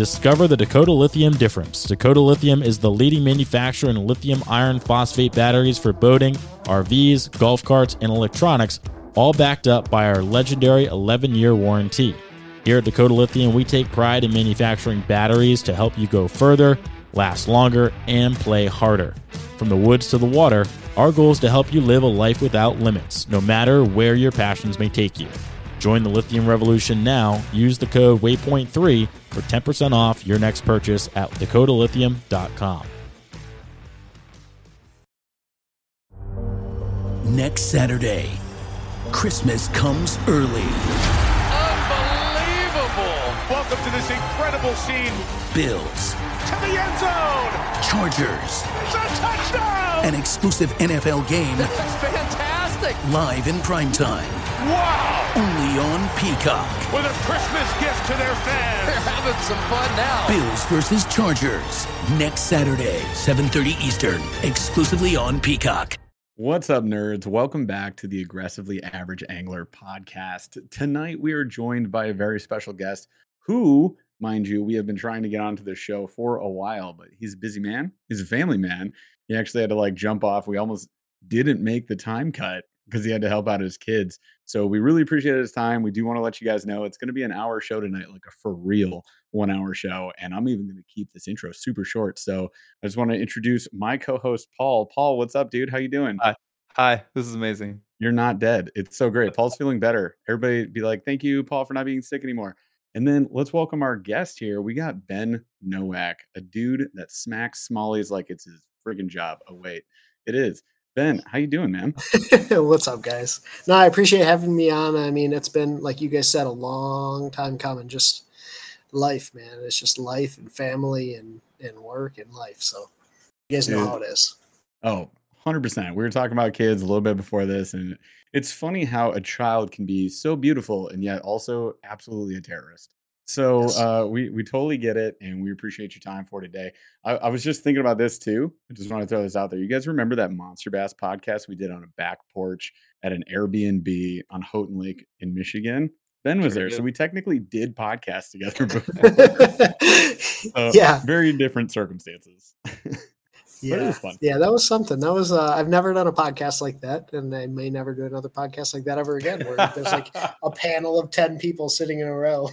Discover the Dakota Lithium difference. Dakota Lithium is the leading manufacturer in lithium iron phosphate batteries for boating, RVs, golf carts, and electronics, all backed up by our legendary 11 year warranty. Here at Dakota Lithium, we take pride in manufacturing batteries to help you go further, last longer, and play harder. From the woods to the water, our goal is to help you live a life without limits, no matter where your passions may take you. Join the lithium revolution now. Use the code WAYPOINT3 for 10% off your next purchase at dakotalithium.com. Next Saturday, Christmas comes early. Unbelievable! Welcome to this incredible scene. Bills, To the end zone! Chargers, It's a touchdown! an exclusive NFL game That's fantastic! Live in primetime. Wow! Only on Peacock. With a Christmas gift to their fans. They're having some fun now. Bills versus Chargers. Next Saturday, 7:30 Eastern, exclusively on Peacock. What's up, nerds? Welcome back to the Aggressively Average Angler podcast. Tonight, we are joined by a very special guest who, mind you, we have been trying to get onto the show for a while, but he's a busy man. He's a family man. He actually had to like jump off. We almost didn't make the time cut because he had to help out his kids. So we really appreciate his time. We do want to let you guys know it's going to be an hour show tonight, like a for real one hour show. And I'm even going to keep this intro super short. So I just want to introduce my co-host Paul. Paul, what's up, dude? How you doing? Hi. Hi, this is amazing. You're not dead. It's so great. Paul's feeling better. Everybody be like, thank you, Paul, for not being sick anymore. And then let's welcome our guest here. We got Ben Nowak, a dude that smacks smallies like it's his friggin' job. Oh, wait, it is. Ben, how you doing, man? What's up, guys? No, I appreciate having me on. I mean, it's been like you guys said, a long time coming. Just life, man. It's just life and family and and work and life. So you guys know Dude. how it is. Oh, 100%. We were talking about kids a little bit before this, and it's funny how a child can be so beautiful and yet also absolutely a terrorist. So Yes. uh, we we totally get it, and we appreciate your time for today. I, I was just thinking about this too. I just want to throw this out there. You guys remember that Monster Bass podcast we did on a back porch at an Airbnb on Houghton Lake in Michigan? Ben was Sure there, so we technically did podcast together before. Uh, yeah, very different circumstances. yeah, yeah. That was something. That was. Uh, I've never done a podcast like that, and I may never do another podcast like that ever again. Where there's like a panel of ten people sitting in a row.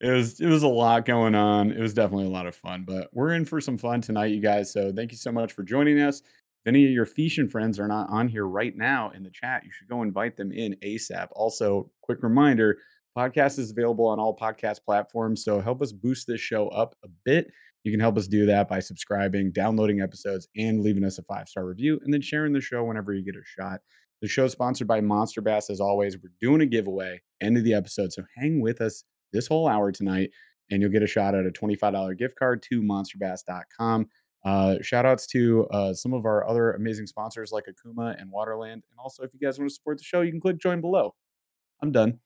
It was it was a lot going on. It was definitely a lot of fun, but we're in for some fun tonight, you guys. So thank you so much for joining us. If any of your Fishin friends are not on here right now in the chat, you should go invite them in ASAP. Also, quick reminder, podcast is available on all podcast platforms. So help us boost this show up a bit. You can help us do that by subscribing, downloading episodes, and leaving us a five-star review, and then sharing the show whenever you get a shot. The show is sponsored by Monster Bass. As always, we're doing a giveaway end of the episode. So hang with us this whole hour tonight, and you'll get a shot at a $25 gift card to monsterbass.com. Uh, shout outs to uh, some of our other amazing sponsors like Okuma and Waterland. And also, if you guys want to support the show, you can click join below. I'm done.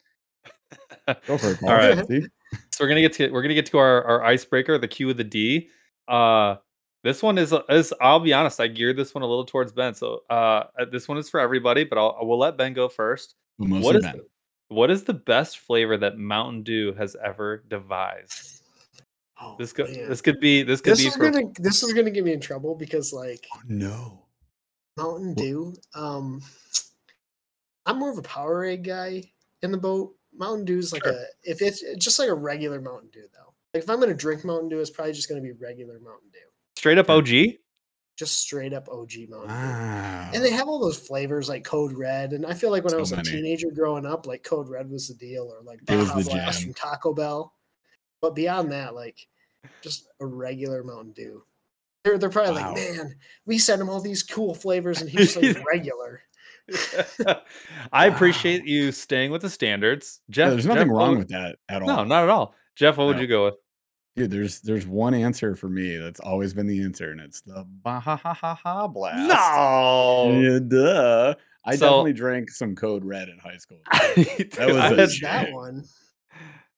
Go for it. All right. See? So we're gonna get to we're gonna get to our, our icebreaker, the Q of the D. Uh this one is is I'll be honest, I geared this one a little towards Ben. So uh this one is for everybody, but I'll I will let Ben go first. Mostly What is Ben. the, what is the best flavor that Mountain Dew has ever devised? Oh, This could man. this could be this could This be is for gonna this is gonna get me in trouble because like Oh, no. Mountain Wha- Dew. Um, I'm more of a Powerade guy in the boat. Mountain Dew is like Sure. a if it's it's just like a regular Mountain Dew though. Like if I'm gonna drink Mountain Dew, it's probably just gonna be regular Mountain Dew, straight up OG. Just straight up OG Mountain Dew. And they have all those flavors like Code Red, and I feel like when I was many. a teenager growing up, like Code Red was the deal, or like Baja the Blast from Taco Bell. But beyond that, like just a regular Mountain Dew. They're they're probably Wow. like, man, we sent him all these cool flavors, and he's just like regular. I Wow. appreciate you staying with the standards. Yeah, Jeff, there's nothing Jeff, wrong with that at all. No, not at all. Jeff, what would you go with? Dude, there's there's one answer for me that's always been the answer, and it's the Baja Blast. No. Yeah, duh. I So- definitely drank some Code Red in high school. that was that one?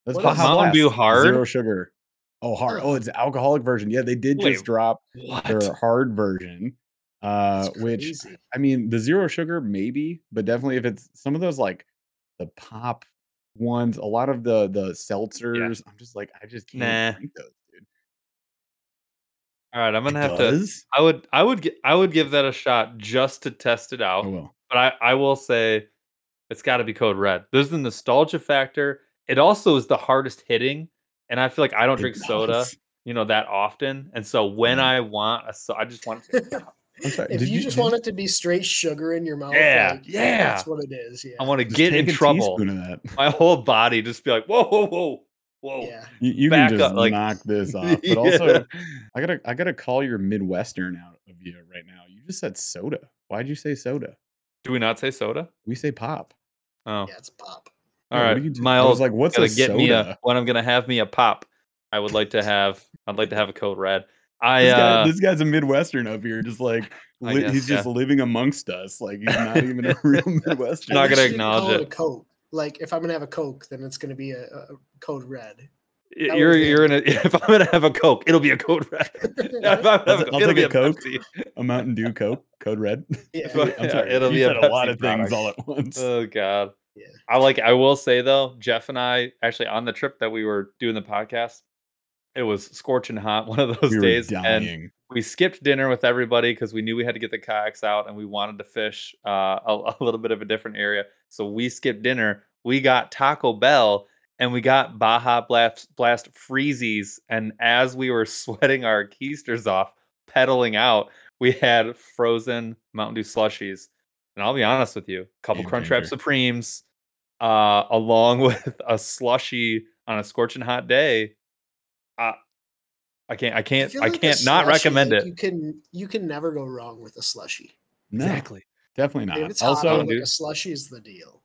That's What Baja. Mountain Dew hard? Zero sugar. Oh, hard. Oh. Oh, it's alcoholic version. Yeah, they did Wait, just drop what? their hard version. Uh, which. I mean, the zero sugar maybe, but definitely if it's some of those like the pop ones, a lot of the the seltzers. I'm just like, I just can't Nah. drink those, dude. All right, I'm gonna have to. I would, I would, gi- I would give that a shot just to test it oh, out. Oh well. But I, I will say, it's got to be Code Red. There's the nostalgia factor. It also is the hardest hitting, and I feel like I don't It drink soda, you know, that often. And so when Yeah. I want a, so I just want to. I'm sorry. if did you, just did want it to be straight sugar in your mouth, Yeah, like, yeah. that's what it is. Yeah, I want to just get in trouble. of that. My whole body just be like, whoa, whoa, whoa, whoa. yeah. You, you Back can just up, like- knock this off. But Yeah. also, I gotta I gotta call your Midwestern out of you right now. You just said soda. Why'd you say soda? do we not say soda? We say pop. Oh, Yeah, it's pop. all Yeah, what right. do you? My I was like, what's gotta a get me a soda? when I'm gonna have me a pop. I would like to have. I'd like to have a code red. I This, guy, uh, this guy's a Midwestern up here, just like li- guess, he's just living amongst us. Like he's not even a real Midwestern. Not gonna least you didn't acknowledge call it. a Coke. Like if I'm gonna have a Coke, then it's gonna be a, a code red. that you're you're in a. If I'm gonna have a coke, it'll be a code red. if I'm gonna have I'll a t- Coke, I'll it'll take be a a Coke. Pepsi. a Mountain Dew Coke, Code Red. Yeah. But- I'm Yeah, sorry. it'll you be a said a lot Pepsi of things all at once. Oh god. Yeah. I like. I will say though, Jeff and I actually on the trip that we were doing the podcast, it was scorching hot one of those we days, and we skipped dinner with everybody because we knew we had to get the kayaks out and we wanted to fish uh, a, a little bit of a different area. So we skipped dinner. We got Taco Bell and we got Baja Blast, Blast Freezies. And as we were sweating our keisters off, pedaling out, we had frozen Mountain Dew slushies. And I'll be honest with you, a couple Game Crunchwrap. Supremes, uh, along with a slushy on a scorching hot day. Uh, I can't, I can't, feel I like a can't not slushie, recommend like, it. You can you can never go wrong with a slushy. No, Exactly. definitely If not. it's hot, Also, like a slushy is the deal.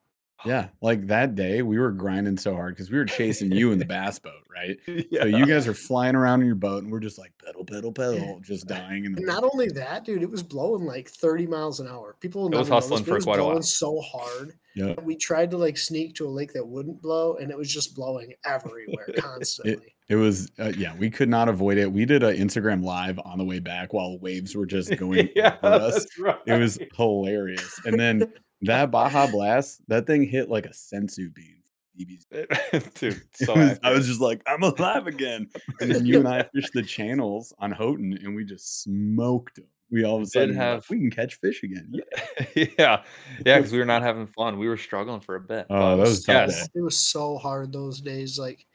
Yeah, like that day we were grinding so hard because we were chasing you in the bass boat, right? yeah. So you guys are flying around in your boat, and we're just like pedal, pedal, pedal, just dying. In the And not only that, dude, it was blowing like 30 miles an hour. People will It was hustling but for was quite a while. so hard. yeah, We tried to like sneak to a lake that wouldn't blow, and it was just blowing everywhere constantly. it was. Uh, yeah, we could not avoid it. We did an Instagram live on the way back while waves were just going yeah, over us. right. It was hilarious. And then that Baja Blast, that thing hit like a senzu bean. DB's. dude. It So was- I was just like, I'm alive again. And then you and I fished the channels on Houghton, and we just smoked them. We all of a sudden were like, have- we can catch fish again. Yeah. yeah, yeah, because we were not having fun. We were struggling for a bit. Oh, but that was a tough yes, day. It was so hard those days. Like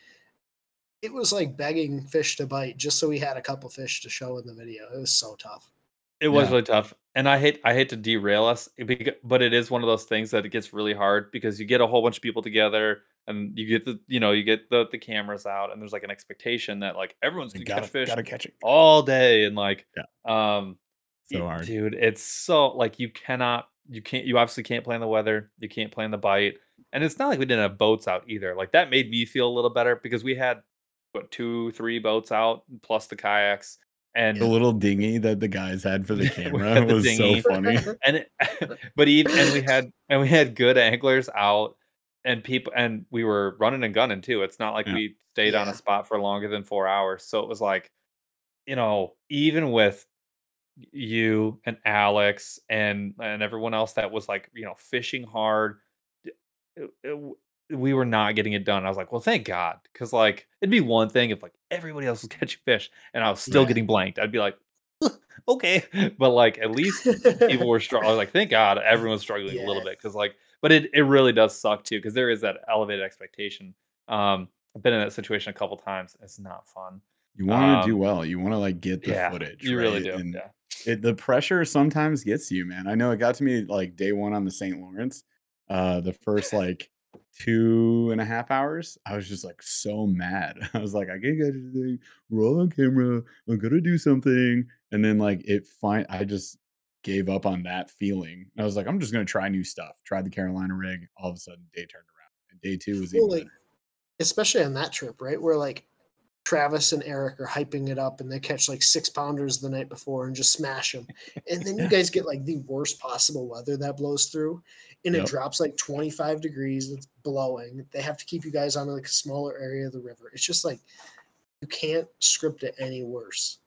it was like begging fish to bite just so we had a couple fish to show in the video. It was so tough. it was Yeah. really tough. And I hate, I hate to derail us, but it is one of those things that it gets really hard because you get a whole bunch of people together, and you get the, you know, you get the the cameras out, and there's like an expectation that like everyone's gonna gotta, catch fish gotta catch it. all day, and like, Yeah. um, So hard. dude. It's so like you cannot, you can't, you obviously can't plan the weather, you can't plan the bite, and it's not like we didn't have boats out either. Like that made me feel a little better because we had what two, three boats out plus the kayaks, and The little dinghy that the guys had for the camera had the was dinghy. so funny. and it, but even and we had and we had good anglers out and people and we were running and gunning too it's not like Yeah. we stayed on a spot for longer than four hours so it was like you know even with you and alex and and everyone else that was like you know fishing hard it- it- w- we were not getting it done i was like well thank god because like it'd be one thing if like everybody else was catching fish and i was still Yeah. getting blanked i'd be like okay but like at least people were struggling. I was like, thank God everyone's struggling a little bit because like, but it it really does suck too because there is that elevated expectation. Um, I've been in that situation a couple times. It's not fun. You want to do Um, well. You want to like get the yeah, footage. you really do. And yeah, it, the pressure sometimes gets you, man. I know it got to me like day one on the St. Lawrence. Uh, the first like two and a half hours, I was just like so mad. I was like, I can't get anything. We're all on camera. I'm gonna do something. And then like it fine. I just gave up on that feeling. I was like, I'm just gonna try new stuff. Tried the Carolina rig. All of a sudden, day turned around. And day two was even like, better. especially on that trip, right? Where like Travis and Eric are hyping it up and they catch like six pounders the night before and just smash them. And then you guys get like the worst possible weather that blows through and Yep. it drops like 25 degrees. It's blowing. They have to keep you guys on like a smaller area of the river. It's just like you can't script it any worse.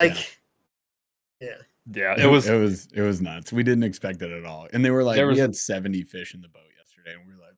Like, yeah. Yeah, it was it was it was nuts. We didn't expect it at all. And they were like, There we had 70 fish in the boat yesterday, and we were like,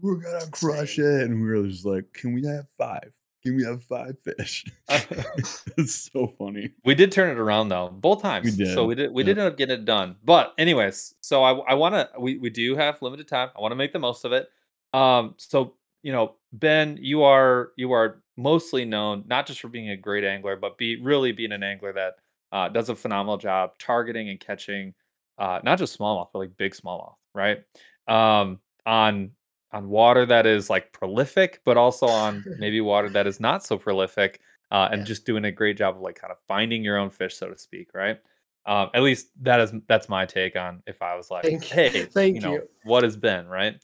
we're gonna crush it, and we were just like, can we have five? Can we have five fish? it's so funny. We did turn it around though, both times. We did, So we did we yep. did end up getting it done. But anyways, so I I want to we we do have limited time. I want to make the most of it. Um so you know, Ben, you are you are mostly known not just for being a great angler, but be really being an angler that uh, does a phenomenal job targeting and catching uh, not just smallmouth, but like big smallmouth, right? Um, on on water that is like prolific, but also on maybe water that is not so prolific, uh, and Yeah. just doing a great job of like kind of finding your own fish, so to speak, right? Um, at least that is that's my take on if I was like, Thank- hey, thank you know, you. what has been right?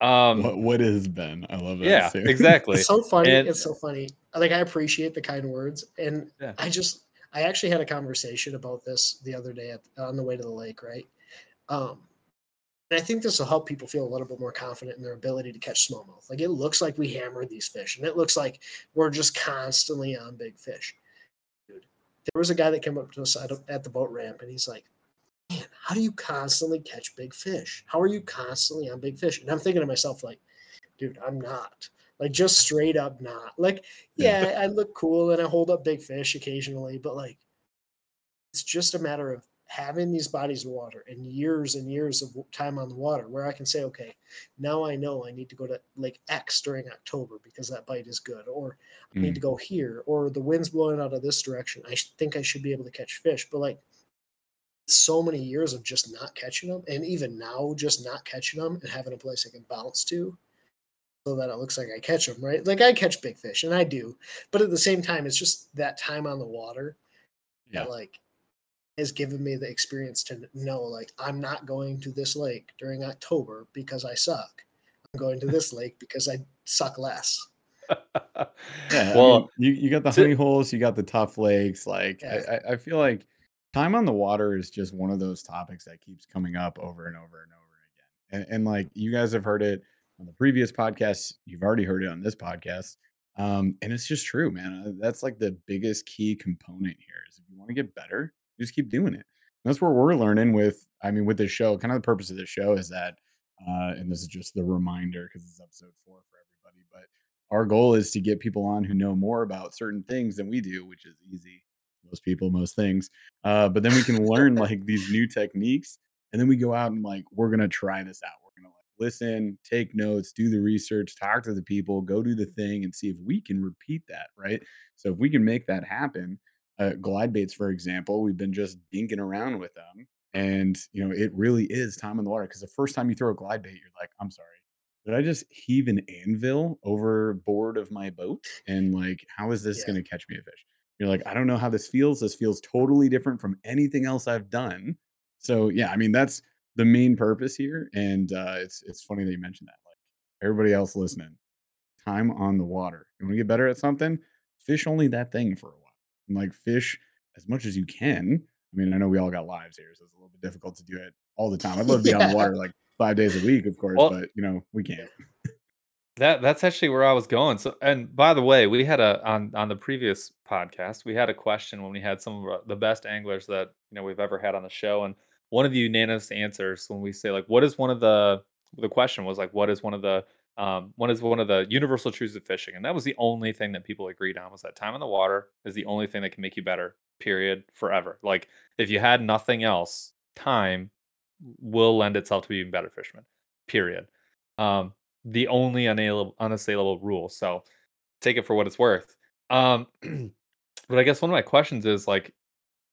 Um, What what is Ben? I love it. yeah, too. exactly. It's so funny. And- it's so funny. Like I appreciate the kind words, and Yeah. I just I actually had a conversation about this the other day at, on the way to the lake, right? Um, and I think this will help people feel a little bit more confident in their ability to catch smallmouth. Like it looks like we hammered these fish, and it looks like we're just constantly on big fish. Dude, there was a guy that came up to us at, the boat ramp, and he's like, "Man, how do you constantly catch big fish? How are you constantly on big fish?" And I'm thinking to myself, like, dude, I'm not. Like just straight up not. Like, yeah, I look cool and I hold up big fish occasionally, but like it's just a matter of having these bodies of water and years and years of time on the water where I can say, okay, now I know I need to go to Lake X during October because that bite is good, or I need mm. to go here, or the wind's blowing out of this direction. I think I should be able to catch fish, but like so many years of just not catching them, and even now just not catching them and having a place I can bounce to so that it looks like I catch them, right? Like I catch big fish and I do, but at the same time, it's just that time on the water Yeah. that like has given me the experience to know like I'm not going to this lake during October because I suck. I'm going to this lake because I suck less. Yeah, Well, I mean, you you got the to- honey holes, you got the tough lakes. Like Yeah. I, I, I feel like time on the water is just one of those topics that keeps coming up over and over and over again. And, and like you guys have heard it on the previous podcast, you've already heard it on this podcast. Um, and it's just true, man. Uh, That's like the biggest key component here is if you want to get better, you just keep doing it. And that's where we're learning with, I mean, with this show, kind of the purpose of this show is that, uh, and this is just the reminder because it's episode four for everybody, but our goal is to get people on who know more about certain things than we do, which is easy. Most people, most things. Uh, but then we can learn like these new techniques, and then we go out and like we're gonna try this out. We're gonna like listen, take notes, do the research, talk to the people, go do the thing, and see if we can repeat that. Right. So if we can make that happen, uh, glide baits, for example, we've been just dinking around with them, and you know it really is time in the water because the first time you throw a glide bait, you're like, I'm sorry did I just heave an anvil overboard of my boat? And like, how is this Yeah. going to catch me a fish? You're like, I don't know how this feels. This feels totally different from anything else I've done. So yeah, I mean that's the main purpose here, and uh, it's it's funny that you mentioned that. Like everybody else listening, time on the water. You want to get better at something? Fish only that thing for a while, and like fish as much as you can. I mean, I know we all got lives here, so it's a little bit difficult to do it all the time. I'd love to be on the water like five days a week, of course, Well- but you know we can't. That that's actually where I was going. So, and by the way, we had a on on the previous podcast, we had a question when we had some of the best anglers that you know we've ever had on the show, and one of the unanimous answers when we say like, what is one of the the question was like, what is one of the um, is one of the universal truths of fishing, and that was the only thing that people agreed on was that time in the water is the only thing that can make you better. Period. Forever. Like if you had nothing else, time will lend itself to being better fishermen. Period. Um, the only unassailable, unassailable rule. So take it for what it's worth. Um, but I guess one of my questions is like,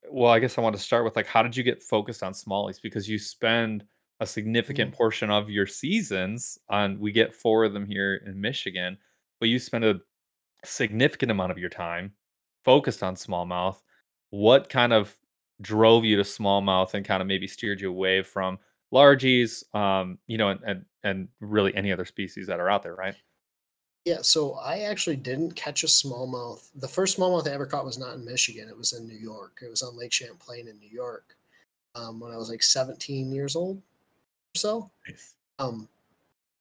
well, I guess I want to start with like, how did you get focused on smallies? Because you spend a significant portion of your seasons on. We get four of them here in Michigan, but you spend a significant amount of your time focused on smallmouth. What kind of drove you to smallmouth and kind of maybe steered you away from largies, um, you know, and, and and really any other species that are out there, right? Yeah, so I actually didn't catch a smallmouth. The first smallmouth I ever caught was not in Michigan. It was in New York. It was on Lake Champlain in New York um, when I was like 17 years old so. Nice. Um,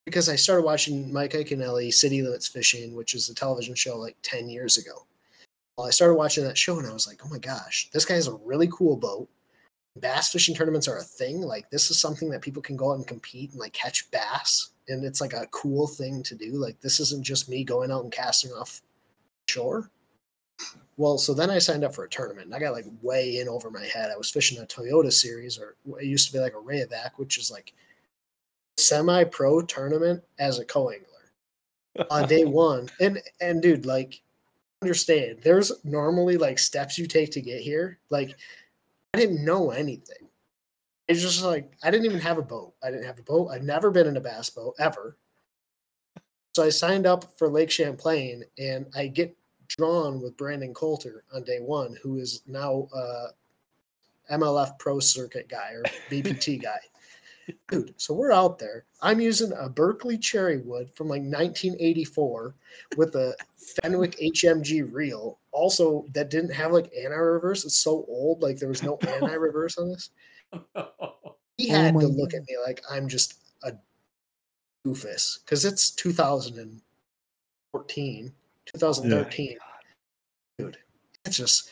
because I started watching Mike Iaconelli, City Limits Fishing, which is a television show like 10 years ago. Well, I started watching that show and I was like, oh my gosh, this guy has a really cool boat. Bass fishing tournaments are a thing. Like, this is something that people can go out and compete and like catch bass and it's like a cool thing to do. Like this isn't just me going out and casting off shore. Well, so then I signed up for a tournament and I got like way in over my head. I was fishing a Toyota series or it used to be like a Rayovac, which is like semi pro tournament as a co angler on day one. And and dude, like understand there's normally like steps you take to get here. Like I didn't know anything. It's just like I didn't even have a boat. I didn't have a boat. I've never been in a bass boat ever. So I signed up for Lake Champlain and I get drawn with Brandon Coulter on day one, who is now uh MLF Pro Circuit guy or BPT guy. Dude, so we're out there. I'm using a Berkley cherry wood from like 1984 with a Fenwick HMG reel, also that didn't have like anti reverse. It's so old, like there was no anti reverse on this. He Oh had my to look at me like I'm just a doofus because it's 2014, 2013. Dude, it's just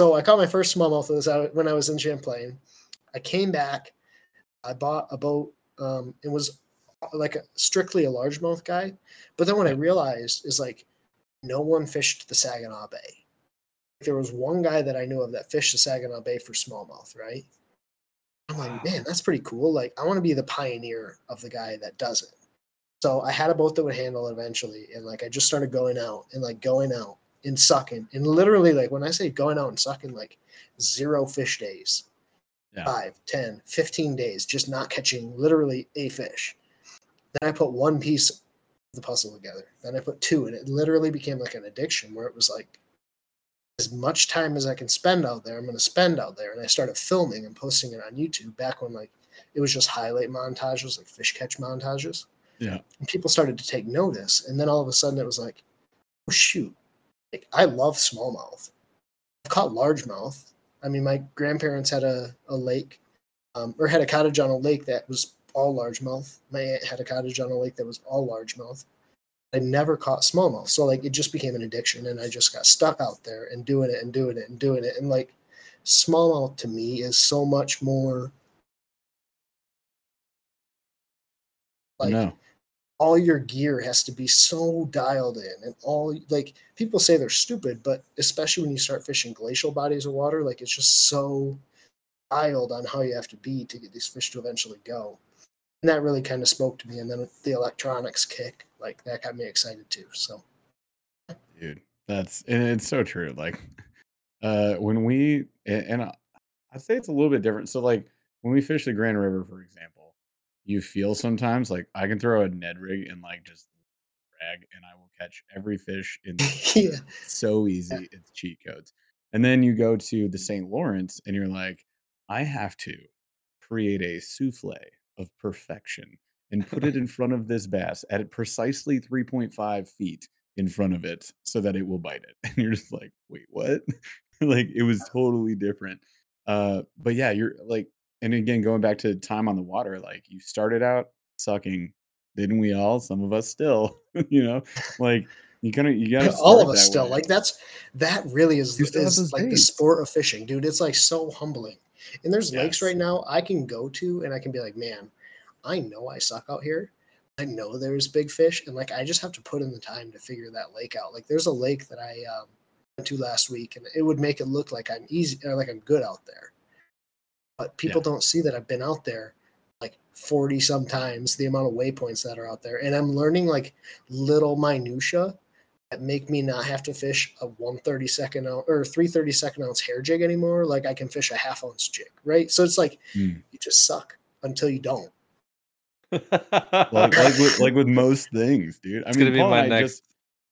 so I caught my first smallmouth was out when I was in Champlain. I came back, I bought a boat. Um, it was like a, strictly a largemouth guy, but then what I realized is like no one fished the Saginaw Bay. There was one guy that I knew of that fished the Saginaw Bay for smallmouth, right? I'm like, man, that's pretty cool. Like, I want to be the pioneer of the guy that does it. So I had a boat that would handle it eventually, and like I just started going out and like going out and sucking, and literally like when I say going out and sucking, like zero fish days, Yeah. five, 10, 15 days, just not catching literally a fish. Then I put one piece of the puzzle together. Then I put two, and it literally became like an addiction where it was like, as much time as I can spend out there, I'm going to spend out there. And I started filming and posting it on YouTube back when like it was just highlight montages, like fish catch montages. Yeah. And people started to take notice. And then all of a sudden it was like, oh, shoot. Like, I love smallmouth. I've caught largemouth. I mean, my grandparents had a, a lake um, or had a cottage on a lake that was all largemouth. My aunt had a cottage on a lake that was all largemouth. I never caught smallmouth. So like it just became an addiction and I just got stuck out there and doing it and doing it and doing it. And like smallmouth to me is so much more like no. All your gear has to be so dialed in and all like people say they're stupid, but especially when you start fishing glacial bodies of water, like it's just so dialed on how you have to be to get these fish to eventually go. And that really kind of spoke to me. And then the electronics kick, like that got me excited too. So dude that's and it's so true like uh when we and, and i'd say it's a little bit different so like when we fish the grand river for example you feel sometimes like i can throw a ned rig and like just drag and i will catch every fish in the yeah, so easy it's cheat codes and then you go to the st lawrence and you're like i have to create a souffle of perfection and put it in front of this bass at precisely 3.5 feet in front of it so that it will bite it. And you're just like, wait, what? like it was totally different. Uh, but yeah, you're like, and again, going back to time on the water, like you started out sucking, didn't we all? Some of us still, you know, like you kind of you gotta all of us still way. like that's that really is, You still have those is like the sport of fishing, dude. It's like so humbling. And there's lakes right now I can go to and I can be like, man, I know I suck out here. I know there's big fish, and like I just have to put in the time to figure that lake out. Like there's a lake that I um, went to last week, and it would make it look like I'm easy or like I'm good out there. But people don't see that I've been out there like 40 sometimes the amount of waypoints that are out there, and I'm learning like little minutia that make me not have to fish a 130 second ounce or 330 second ounce hair jig anymore. Like I can fish a half ounce jig, right? So it's like Mm. you just suck until you don't. like like with, like with most things, dude. I It's mean, gonna be Paul my and I next- just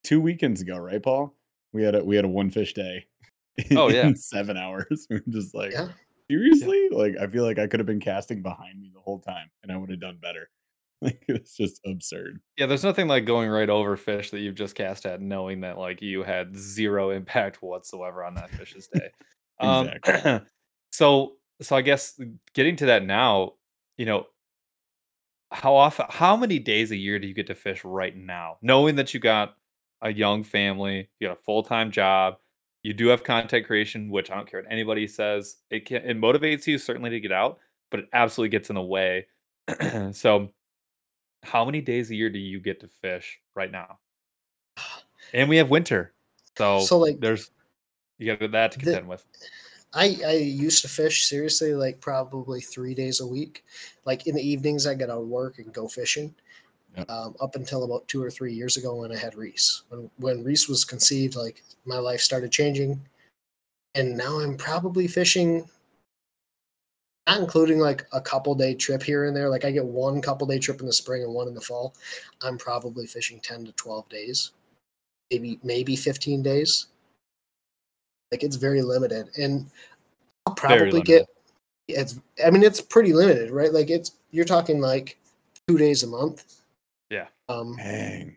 two weekends ago, right, Paul? We had a we had a one fish day. Oh, yeah. in seven hours. We are just like, Yeah. Seriously? Like, I feel like I could have been casting behind me the whole time, and I would have done better. Like, it's just absurd. Yeah, there's nothing like going right over fish that you've just cast at, knowing that like you had zero impact whatsoever on that fish's day. um, so, so I guess getting to that now, you know, how often, how many days a year do you get to fish right now, knowing that you got a young family, you got a full time job, you do have content creation, which I don't care what anybody says, it can it motivates you certainly to get out, but it absolutely gets in the way. so how many days a year do you get to fish right now? And we have winter, so, So, like, there's you got that to the- contend with. I, I used to fish seriously like probably three days a week. Like in the evenings, I get out of work and go fishing. Yep. Um, up until about two or three years ago when I had Reese. When when Reese was conceived, like my life started changing, and now I'm probably fishing. Not including like a couple day trip here and there. Like I get one couple day trip in the spring and one in the fall. I'm probably fishing ten to twelve days, maybe maybe fifteen days. Like it's very limited, and I'll probably get. It's. I mean, it's pretty limited, right? Like it's. You're talking like two days a month. Yeah. Um. Dang.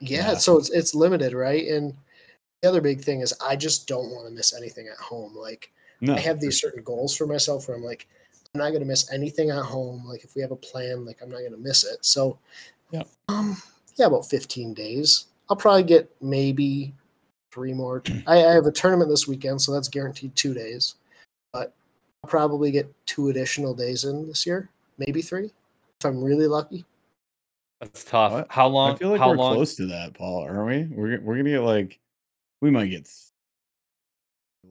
Yeah, Yeah. so it's it's limited, right? And the other big thing is I just don't want to miss anything at home. Like No. I have these certain goals for myself where I'm like, I'm not gonna miss anything at home. Like if we have a plan, like I'm not gonna miss it. So Yep. um yeah, about 15 days. I'll probably get maybe three more. I, I have a tournament this weekend, so that's guaranteed two days. But I'll probably get two additional days in this year, maybe three, if I'm really lucky. That's tough. What? How long? I feel like how we're long? close to that, Paul. Aren't we? We're we're gonna get like we might get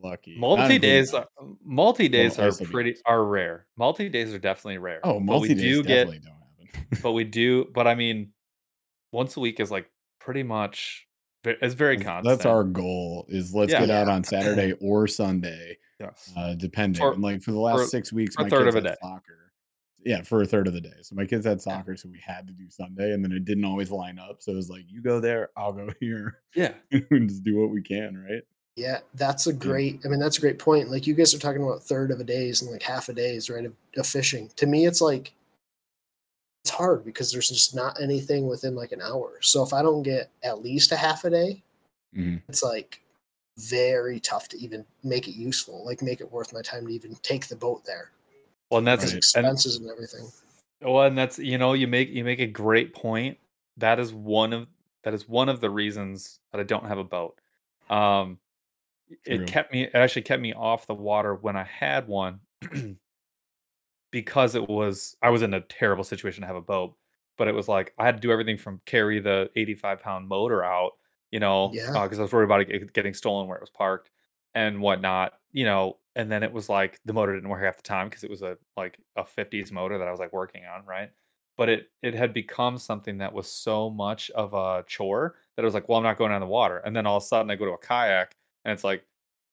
lucky. Multi days, multi days are ice will be pretty are rare. Multi days are definitely rare. Oh, multi days do get, definitely don't happen. but we do. But I mean, once a week is like pretty much. It's very constant. That's our goal. Is let's Yeah. get out on Saturday or Sunday, yes. uh, depending. For- like for the last for- six weeks, my third kids of a day. soccer. Yeah, for a third of the day. So my kids had soccer, so we had to do Sunday, and then it didn't always line up. So it was like, you go there, I'll go here, Yeah. and just do what we can, right? Yeah, that's a great. I mean, that's a great point. Like you guys are talking about third of a days and like half a days, right? Of, of fishing. To me, it's like it's hard because there's just not anything within like an hour. So if I don't get at least a half a day, Mhm. it's like very tough to even make it useful. Like make it worth my time to even take the boat there. Well, and that's Because Right. and expenses and everything. Well, and that's you know you make you make a great point. That is one of that is one of the reasons that I don't have a boat. Um, it True. kept me it actually kept me off the water when I had one because it was I was in a terrible situation to have a boat. But it was like I had to do everything from carry the 85 pound motor out, you know, Yeah. because I was worried about it getting stolen where it was parked and whatnot, you know. And then it was like the motor didn't work half the time because it was a like a 50s motor that I was like working on, right? But it it had become something that was so much of a chore that it was like, well, I'm not going on the water. And then all of a sudden I go to a kayak and it's like,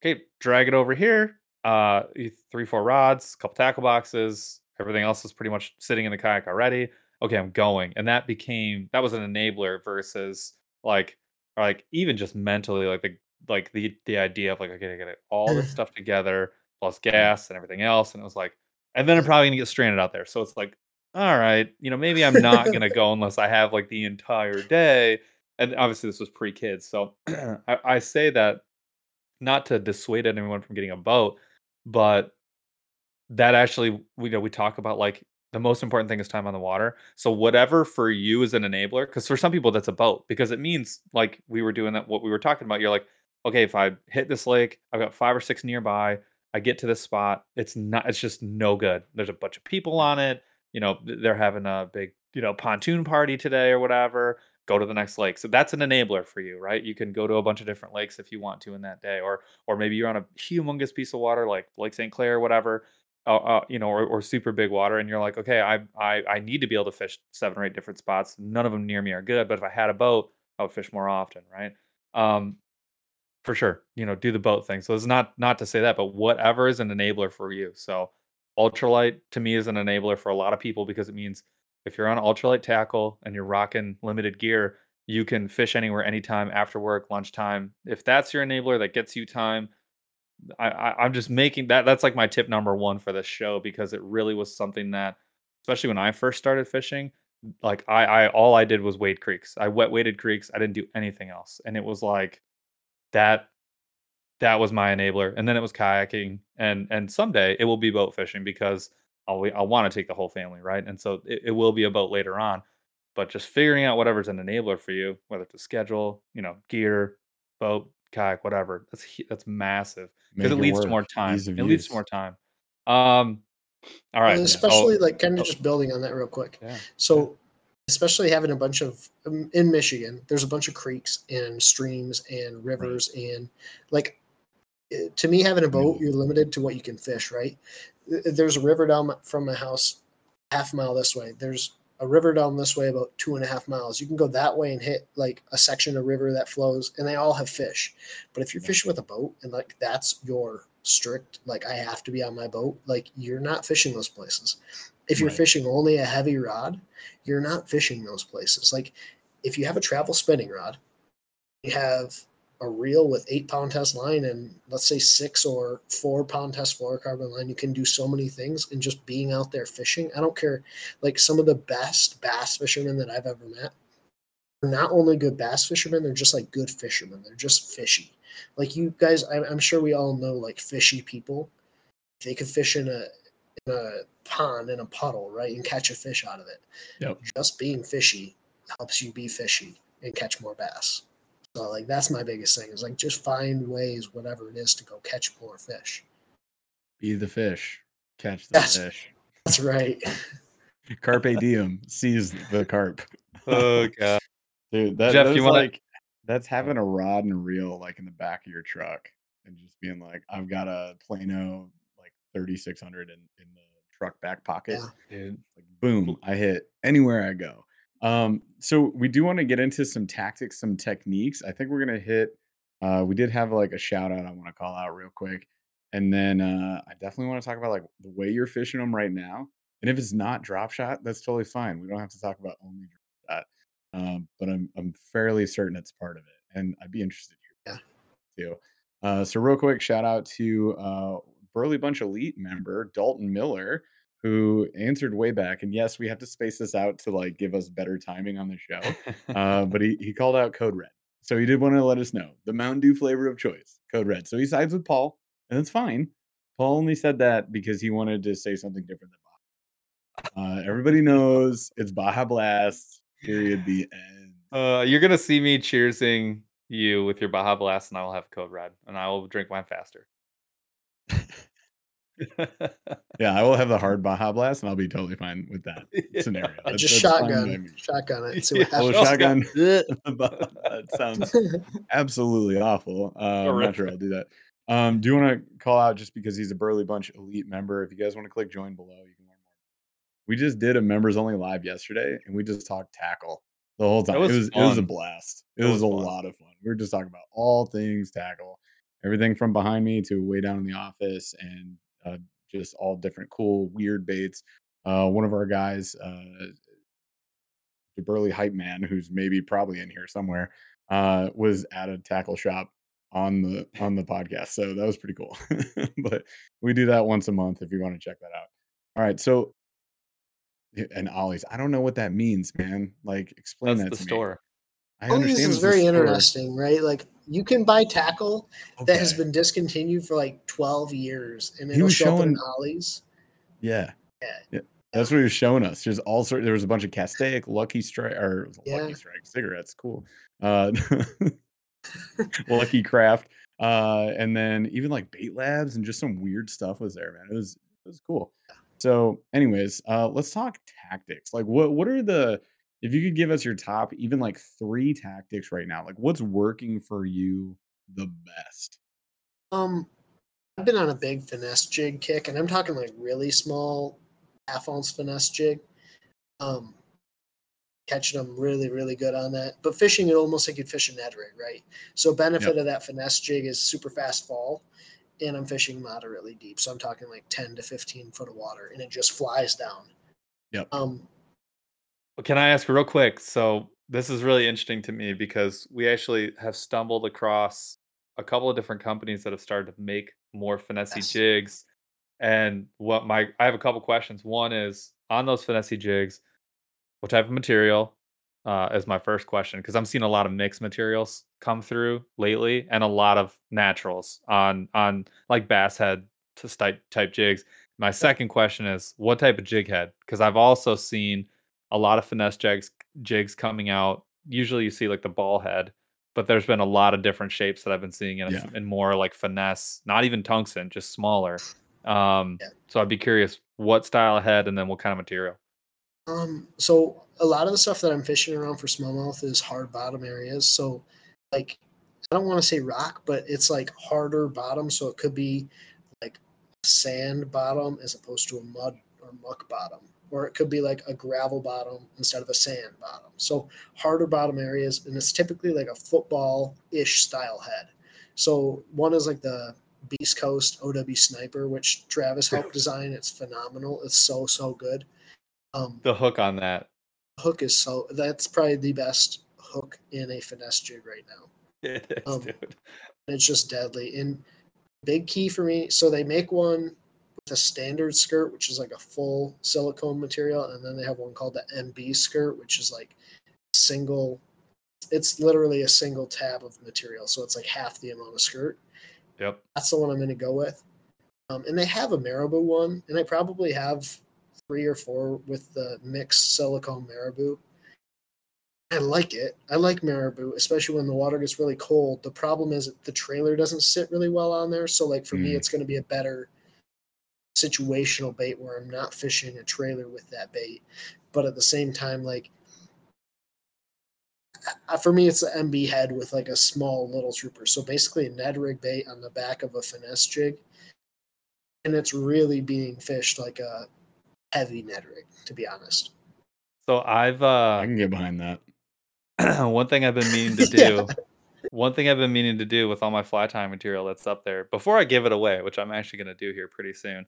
okay, drag it over here. Uh, three, four rods, couple tackle boxes. Everything else is pretty much sitting in the kayak already. Okay, I'm going, and that became that was an enabler versus like, or like even just mentally, like the like the the idea of like, okay, I gotta get all this stuff together plus gas and everything else, and it was like, and then I'm probably gonna get stranded out there. So it's like, all right, you know, maybe I'm not gonna go unless I have like the entire day. And obviously, this was pre kids, so I, I say that not to dissuade anyone from getting a boat, but that actually we know we talk about like the most important thing is time on the water. So whatever for you is an enabler, because for some people that's a boat, because it means like we were doing that what we were talking about. You're like, okay, if I hit this lake, I've got five or six nearby. I get to this spot, it's not, it's just no good. There's a bunch of people on it. You know, they're having a big, you know, pontoon party today or whatever. Go to the next lake. So that's an enabler for you, right? You can go to a bunch of different lakes if you want to in that day, or or maybe you're on a humongous piece of water like Lake St. Clair or whatever uh, uh, you know, or, or super big water, and you're like, okay, I, I I need to be able to fish seven or eight different spots. None of them near me are good, but if I had a boat, I would fish more often, right? Um, for sure, you know, do the boat thing. So it's not not to say that, but whatever is an enabler for you. So ultralight to me is an enabler for a lot of people because it means if you're on ultralight tackle and you're rocking limited gear, you can fish anywhere, anytime, after work, lunchtime. If that's your enabler that gets you time, I, I I'm just making that that's like my tip number one for this show because it really was something that, especially when I first started fishing, like I I all I did was wade creeks. I wet waded creeks. I didn't do anything else, and it was like that. That was my enabler, and then it was kayaking, and and someday it will be boat fishing because I'll I want to take the whole family, right? And so it, it will be a boat later on, but just figuring out whatever's an enabler for you, whether it's a schedule, you know, gear, boat, kayak, whatever. That's that's massive because Make it leads to more time. Ease of It leads to more time. Um, all right. And so- especially like kind oh. of just building on that real quick. yeah. So especially having a bunch of um, in Michigan, there's a bunch of creeks and streams and rivers and like eh, to me having a boat, you're limited to what you can fish, right? There's a river down from my house, half mile this way. There's a river down this way about two and a half miles. You can go that way and hit like a section of river that flows, and they all have fish. But if you're fishing with a boat and like that's your strict, like I have to be on my boat, like you're not fishing those places. If you're Right. fishing only a heavy rod, you're not fishing those places. Like if you have a travel spinning rod, you have a reel with eight pound test line and let's say six or four pound test fluorocarbon line, you can do so many things and just being out there fishing. I don't care. Like some of the best bass fishermen that I've ever met are not only good bass fishermen, they're just like good fishermen. They're just fishy. Like you guys, I'm, I'm sure we all know like fishy people. They could fish in a a pond in a puddle, right, and catch a fish out of it. Yep. Just being fishy helps you be fishy and catch more bass. So like that's my biggest thing is like just find ways, whatever it is, to go catch more fish. Be the fish, catch the Yes. fish. That's right. Carpe diem, seize the carp. Oh god. Dude, that, Jeff, that you is wanna- like that's having a rod and reel like in the back of your truck and just being like, I've got a Plano like 3600 in, in the truck back pocket. Yeah. Dude. Like boom, I hit anywhere I go. Um, so we do want to get into some tactics, some techniques. I think we're gonna hit. Uh, we did have like a shout out I want to call out real quick, and then uh, I definitely want to talk about like the way you're fishing them right now. And if it's not drop shot, that's totally fine. We don't have to talk about only drop shot, um, but I'm I'm fairly certain it's part of it, and I'd be interested Yeah. too. Uh, so real quick, shout out to Burly Bunch Elite member Dalton Miller who answered way back. And yes, we have to space this out to like give us better timing on the show. Uh, but he, he called out Code Red. So he did want to let us know the Mountain Dew flavor of choice, Code Red. So he sides with Paul, and that's fine. Paul only said that because he wanted to say something different than Baja. Uh, everybody knows it's Baja Blast, period, the end. Uh, you're gonna see me cheersing you with your Baja Blast, and I will have Code Red, and I will drink mine faster. Yeah, I will have the hard Baja Blast, and I'll be totally fine with that scenario. Uh, That's- just that's fine by shotgun, shotgun it. See what Yeah. Happens. shotgun. that sounds absolutely awful. Uh, I'm not sure I'll do that. Um, do you want to call out just because he's a Burly Bunch elite member? If you guys want to click join below, you can learn more. We just did a members only live yesterday, and we just talked tackle the whole time. was it was it was a blast. It, It was, was a fun. lot of fun. We were just talking about all things tackle, everything from behind me to way down in the office, and uh, just all different cool weird baits. Uh, one of our guys, uh, the burly hype man, who's maybe probably in here somewhere, uh, was at a tackle shop on the on the podcast. So that was pretty cool. but we do that once a month if you want to check that out. All right, so and Ollie's, I don't know what that means, man. Like explain That's that the to store. me. I All these understand is very store. interesting, right? Like you can buy tackle that has been discontinued for like 12 years and it'll was show up in showing- Ollie's. Yeah. Yeah. Yeah. That's what he was showing us. There's all sorts. There was a bunch of Castaic, Lucky Strike, or Yeah. Lucky Strike cigarettes. Cool. Uh, Lucky Craft, uh, and then even like Bait Labs and just some weird stuff was there, man. It was it was cool. So, anyways, uh, let's talk tactics. Like, what what are the if you could give us your top, even like three tactics right now, like what's working for you the best? Um, I've been on a big finesse jig kick, and I'm talking like really small half ounce finesse jig. Um, catching them really, really good on that. But fishing it almost like you'd fish a Ned rig, right? So benefit of that finesse jig is super fast fall, and I'm fishing moderately deep. So I'm talking like 10 to 15 foot of water, and it just flies down. Yep. Um, Can I ask real quick? So this is really interesting to me because we actually have stumbled across a couple of different companies that have started to make more finesse Yes. jigs. And what my I have a couple questions. One is on those finesse jigs, what type of material? Uh, is my first question because I'm seeing a lot of mixed materials come through lately, and a lot of naturals on on like bass head to type type jigs. My second question is what type of jig head? Because I've also seen a lot of finesse jigs jigs coming out. Usually you see like the ball head, but there's been a lot of different shapes that I've been seeing in, Yeah. in more like finesse, not even tungsten, just smaller. Um, Yeah. so I'd be curious what style of head and then what kind of material. Um, so a lot of the stuff that I'm fishing around for smallmouth is hard bottom areas. So, like, I don't want to say rock, but it's like harder bottom. So it could be like sand bottom as opposed to a mud or muck bottom, or it could be like a gravel bottom instead of a sand bottom. So harder bottom areas, and it's typically like a football ish style head. So one is like the Beast Coast OW Sniper, which Travis helped design. It's phenomenal. It's so so good. Um, The hook on that. hook is so that's probably the best hook in a finesse jig right now. It is, Um, dude. It's just deadly. And big key for me. So they make one a standard skirt, which is like a full silicone material, and then they have one called the MB skirt, which is like single. It's literally a single tab of material, so it's like half the amount of skirt. Yep. That's the one I'm going to go with. Um, and they have a Marabou one, and I probably have three or four with the mixed silicone Marabou. I like it. I like Marabou, especially when the water gets really cold. The problem is the trailer doesn't sit really well on there. So, like for me, Mm. it's going to be a better situational bait where I'm not fishing a trailer with that bait. But at the same time, like uh, for me, it's an MB head with like a small little trooper. So basically, a Ned rig bait on the back of a finesse jig, and it's really being fished like a heavy Ned rig, to be honest. So I've uh, I can get behind that. one thing I've been meaning to Yeah. do. One thing I've been meaning to do with all my fly time material that's up there before I give it away, which I'm actually going to do here pretty soon.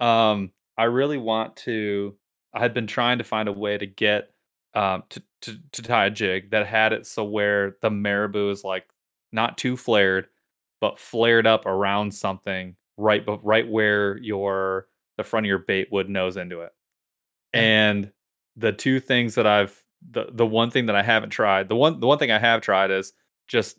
Um, I really want to. I had been trying to find a way to get um, to, to to tie a jig that had it so where the marabou is like not too flared, but flared up around something right, but right where your the front of your bait would nose into it. And the two things that I've the the one thing that I haven't tried, the one the one thing I have tried is just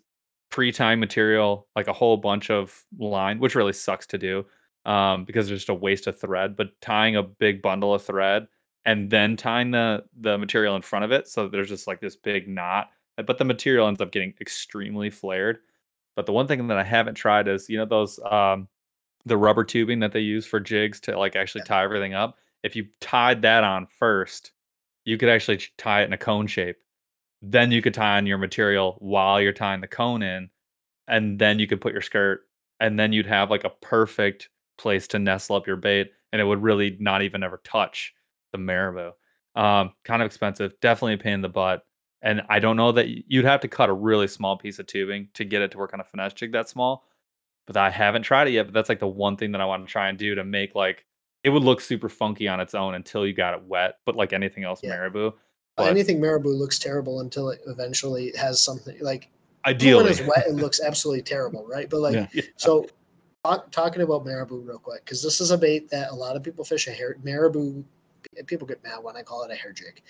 pre-time material, like a whole bunch of line, which really sucks to do um, because there's just a waste of thread. But tying a big bundle of thread and then tying the the material in front of it, so there's just like this big knot. But the material ends up getting extremely flared. But the one thing that I haven't tried is you know those um, the rubber tubing that they use for jigs to like actually tie everything up. If you tied that on first, you could actually tie it in a cone shape. Then you could tie on your material while you're tying the cone in, and then you could put your skirt, and then you'd have like a perfect place to nestle up your bait, and it would really not even ever touch the marabou. Um, kind of expensive, definitely a pain in the butt. And I don't know that you'd have to cut a really small piece of tubing to get it to work on a finesse jig that small. But I haven't tried it yet. But that's like the one thing that I want to try and do to make like it would look super funky on its own until you got it wet. But like anything else, Yeah. marabou. But anything marabou looks terrible until it eventually has something like ideally, when it's wet, it looks absolutely terrible, right? But like. Yeah. so talk, talking about marabou real quick because this is a bait that a lot of people fish a hair marabou. People get mad when I call it a hair jig.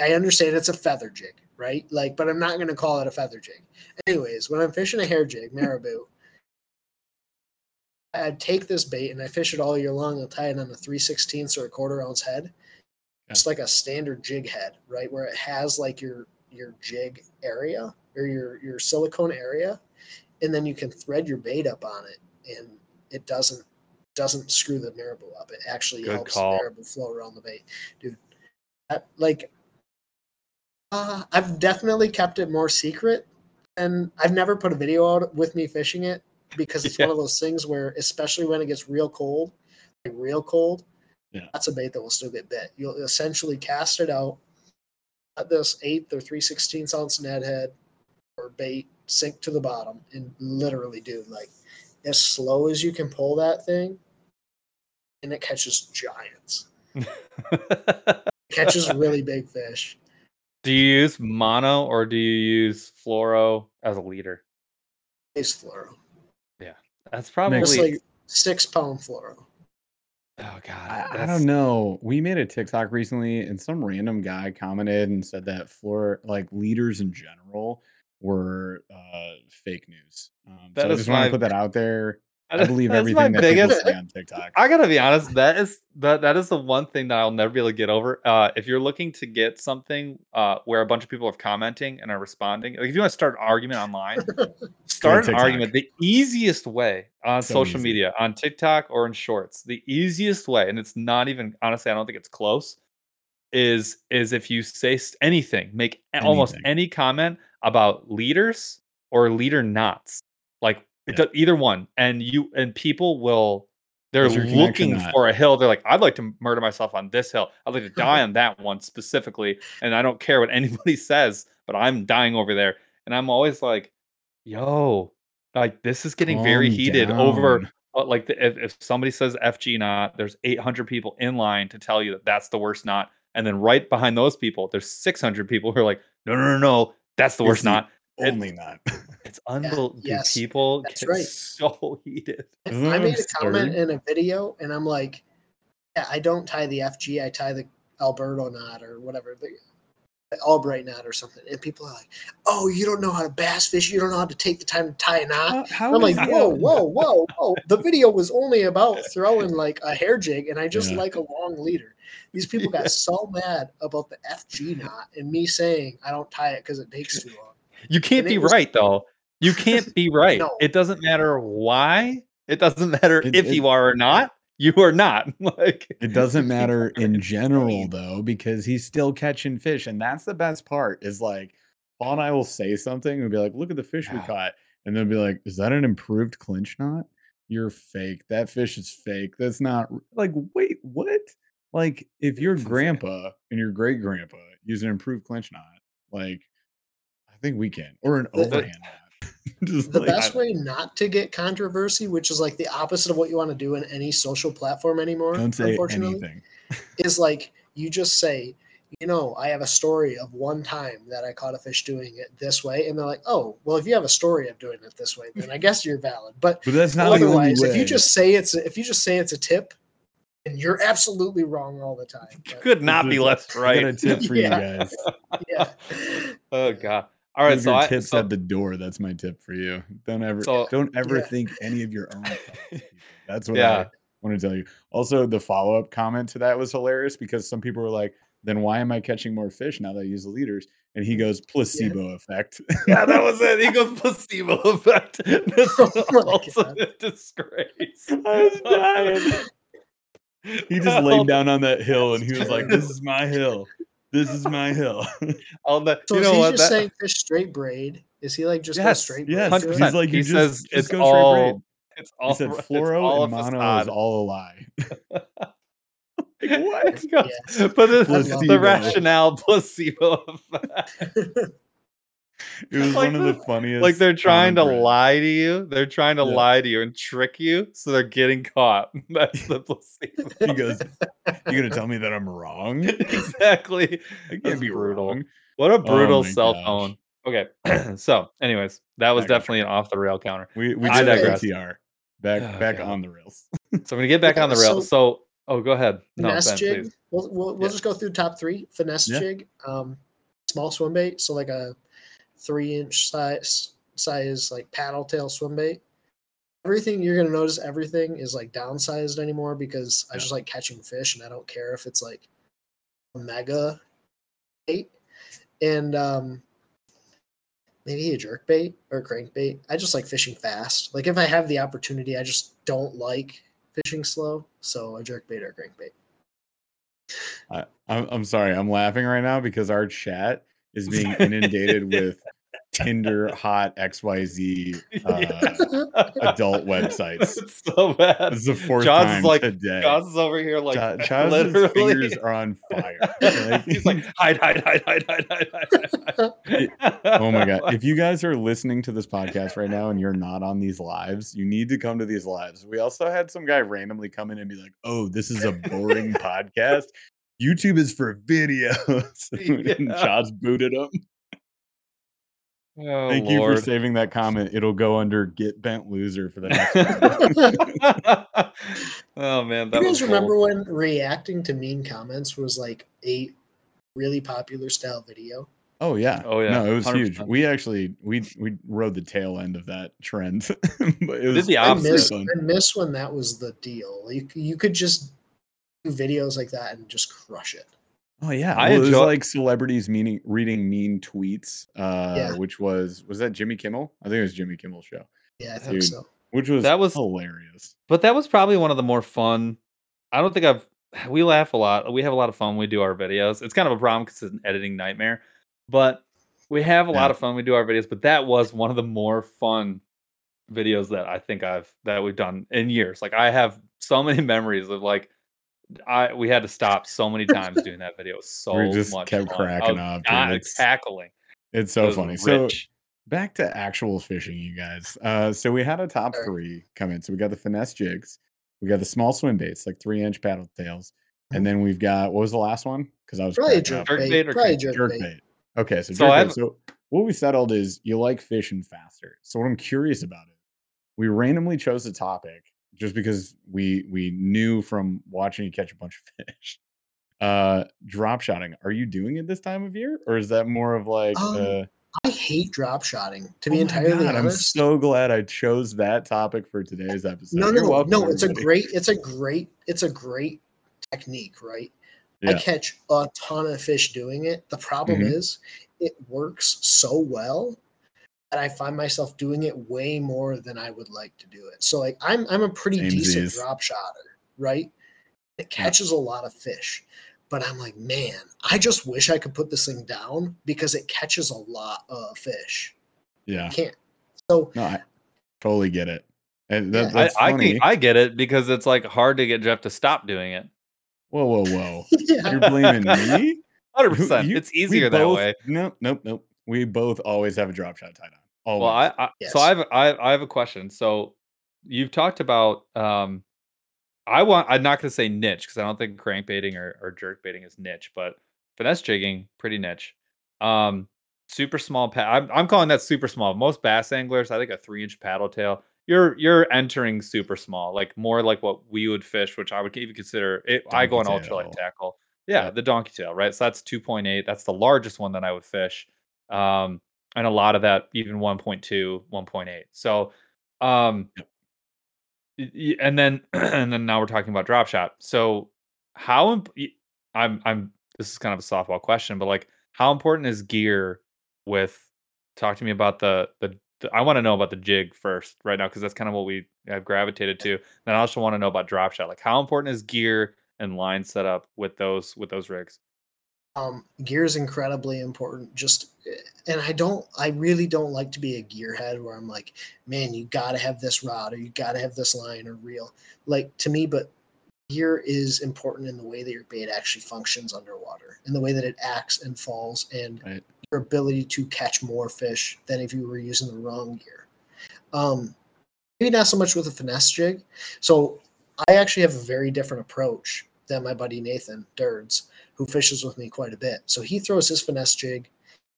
I understand it's a feather jig, right? Like, but I'm not going to call it a feather jig. Anyways, when I'm fishing a hair jig, marabou, I take this bait and I fish it all year long. I'll tie it on a 3 16ths or a quarter ounce head. It's like a standard jig head, right? Where it has like your your jig area or your your silicone area, and then you can thread your bait up on it, and it doesn't doesn't screw the marabou up. It actually Good helps call. the marabou flow around the bait, dude. Like, uh, I've definitely kept it more secret, and I've never put a video out with me fishing it because it's one of those things where, especially when it gets real cold, like real cold, Yeah. that's a bait that will still get bit. You'll essentially cast it out, let this eighth or three sixteenths ounce Ned head or bait sink to the bottom, and literally, dude, like as slow as you can pull that thing, and it catches giants. It catches really big fish. do you use mono or do you use fluoro as a leader? It's fluoro. Yeah, that's probably. It's like six pound fluoro. oh god, I, I don't know. We made a TikTok recently, and some random guy commented and said that fluoro like leaders in general were uh, fake news. Um, That so I just want to put that out there. I believe everything that biggest- people say on TikTok. I gotta be honest. That is that that is the one thing that I'll never be able to get over. Uh, if you're looking to get something uh, where a bunch of people are commenting and are responding, like if you want to start an argument online, start an argument. The easiest way on So social easy. media, on TikTok or in Shorts, the easiest way, and it's not even honestly, I don't think it's close. is is if you say anything, make a- almost any comment about leaders or leader knots, like Yeah. either one, and you and people will they're What's your connection looking for a hill. They're like, I'd like to murder myself on this hill. I'd like to die on that one specifically, and I don't care what anybody says, but I'm dying over there. And I'm always like, yo, like this is getting very heated over down. uh, like the, if, if somebody says FG knot, there's 800 people in line to tell you that that's the worst knot, and then right behind those people, there's 600 people who are like, no, no, no, no, that's the worst the knot. It- Only not. It's unbelievable. yes, people that's get right. so heated. I made a comment in a video, and I'm like, yeah, I don't tie the FG, I tie the Alberto knot or whatever, the, the Albright knot or something. And people are like, oh, you don't know how to bass fish, you don't know how to take the time to tie a knot. How- how I'm like, is whoa, whoa, whoa, whoa. The video was only about throwing like a hair jig, and I just Yeah. like a long leader. These people got so mad about the FG knot and me saying I don't tie it because it takes too long. You can't And be was- right though. You can't be right. No. It doesn't matter why. It doesn't matter It- if it- you are or not. You are not. like It doesn't matter in general though, because he's still catching fish, and that's the best part. Is like Paul and I will say something and be like, "Look at the fish we caught," and they'll be like, "Is that an improved clinch knot? You're fake. That fish is fake. That's not like. Wait, what? Like if your grandpa and your great grandpa use an improved clinch knot, like I think we can, or an The- overhand knot. Just the like, best way not to get controversy, which is like the opposite of what you want to do in any social platform anymore, don't say unfortunately, anything. is like you just say, you know, I have a story of one time that I caught a fish doing it this way, and they're like, oh, well, if you have a story of doing it this way, then I guess you're valid. But But that's not the only otherwise, way. if you just say it's if you just say it's a tip, and you're absolutely wrong all the time. But, could not be a- less I right. got a tip for Yeah. you guys. yeah, oh god. All right, Leave so your I tips so, at the door. That's my tip for you. Don't ever, So- don't ever Yeah. think any of your own. thoughts. That's what Yeah. I want to tell you. Also, the follow up comment to that was hilarious because some people were like, "Then why am I catching more fish now that I use the leaders?" And he goes, "Placebo effect." yeah, that was it. He goes placebo effect. This Oh is my also God. a disgrace. I was dying. He just laid down on that hill and he was like, "This is my hill. This is my hill." I'll ne- so you is know he what? just That- saying fish straight braid? Is he like just go Yes, straight yes, braid? Hundred he's like, he "You just- says just it's go straight all. braid." It's all. He said, it's "Fluoro all and a mono is all a lie." Like, what? He uh, Yes. But it's Placebo. the rationale placebo effect. It was Like one of the the- funniest. like they're trying to common lie to you. They're trying to Yeah. lie to you and trick you, so they're getting caught. That's the placebo. He goes, "You're gonna tell me that I'm wrong? exactly. I can't That's be brutal. wrong." What a Oh brutal my cell gosh. phone. Okay, so anyways, that was Back definitely an off the rail counter. We we I did digress. ATR. Back Oh, back God. on the rails. So I'm gonna get back on the rails. so- So, oh, go ahead. No, finesse Ben, jig. please. We'll we'll, we'll Yeah. just go through top three. Finesse Yeah. jig, um, small swim bait, so like a three inch size size like paddle tail swim bait. Everything you're gonna notice, everything is like downsized anymore because I just like catching fish and I don't care if it's like a mega bait and um maybe a jerk bait or crankbait. I just like fishing fast. Like if I have the opportunity, I just don't like fishing slow. So a jerk bait or crankbait. I, I'm I'm sorry. I'm laughing right now because our chat is being inundated with Tinder hot XYZ uh, adult websites. It's so bad. This is the fourth Jaws time like today. Is over here like Ja- Chaz's literally. fingers are on fire. Like- He's like hide, hide, hide, hide, hide, hide, hide, hide. Oh my god! If you guys are listening to this podcast right now and you're not on these lives, you need to come to these lives. We also had some guy randomly come in and be like, "Oh, this is a boring podcast. YouTube is for videos." and Josh booted him. Oh, Thank you for saving that comment. It'll go under "Get Bent Loser" for the next oh man, that you was guys remember bold. when reacting to mean comments was like a really popular style video? Oh yeah. Oh, yeah, No, it was huge. 100%. We actually we we rode the tail end of that trend. but it was the I opposite. miss. I miss when that was the deal. You, you could just do videos like that and just crush it. Oh yeah, I well, it was enjoy- like celebrities meaning reading mean tweets, uh, Yeah. which was was that Jimmy Kimmel? I think it was Jimmy Kimmel's show, Yeah, I think Dude. so. which was That was- hilarious. But that was probably one of the more fun. I don't think I've we laugh a lot. We have a lot of fun we do our videos. It's kind of a problem because it's an editing nightmare, but we have a Yeah. lot of fun we do our videos. But that was one of the more fun videos that I think I've that we've done in years. Like I have so many memories of like I we had to stop so many times doing that video. It was so We just much kept fun. Cracking up, dude. dying- It's- cackling. It's so was funny. So back to actual fishing, you guys. Uh, so we had a top Sure. three come in. So we got the finesse jigs, we got the small swim baits, like three inch paddle tails, and then we've got what was the last one? Because I was Probably cracking jerk bait. bait or Probably crank- jerk, jerk bait. bait. Okay, so, So jerk bait. So what we settled is you like fishing faster. So what I'm curious about it, we randomly chose a topic just because we we knew from watching you catch a bunch of fish. Uh drop shotting. Are you doing it this time of year? Or is that more of like Um, uh I hate drop shotting. To be oh entirely God, I'm so glad I chose that topic for today's episode. no, no, welcome, no. It's a great, it's a great, it's a great technique, right? I catch a ton of fish doing it. The problem Mhm. is, it works so well I find myself doing it way more than I would like to do it. So, like, I'm I'm a pretty decent Samesies. drop shotter, right? It catches a lot of fish, but I'm like, man, I just wish I could put this thing down because it catches a lot of fish. Yeah. I can't. So No, I totally get it. And that, Yeah. I, that's I funny. think I get it because it's like hard to get Jeff to stop doing it. whoa, whoa, whoa. yeah, You're blaming me? 100%. you- It's easier that both- way. Nope, nope, nope. We both always have a drop shot tied on. Always. Well, I, I Yes. so I have I, I have a question. So you've talked about um I want I'm not gonna say niche because I don't think crankbaiting or, or jerk baiting is niche, but finesse jigging, pretty niche. Um super small pad I'm I'm calling that super small. Most bass anglers, I think a three inch paddle tail. You're you're entering super small, like more like what we would fish, which I would even consider it I go on Donkey ultralight tackle. Yeah, Yep. the donkey tail, right? So that's 2.8. That's the largest one that I would fish. Um, and a lot of that even 1.2, 1.8. So, um, Yep. y- y- and then and then now we're talking about drop shot. So, how imp- I'm I'm this is kind of a softball question, but like, how important is gear with? Talk to me about the the. the I want to know about the jig first right now because that's kind of what we have gravitated to. Then I also want to know about drop shot. Like, how important is gear and line setup with those with those rigs? Um, gear is incredibly important. Just, and I don't, I really don't like to be a gearhead where I'm like, man, you got to have this rod or you got to have this line or reel. Like to me, but gear is important in the way that your bait actually functions underwater, in the way that it acts and falls, and Right. your ability to catch more fish than if you were using the wrong gear. Um, maybe not so much with a finesse jig. So I actually have a very different approach than my buddy Nathan Durds, who fishes with me quite a bit. So he throws his finesse jig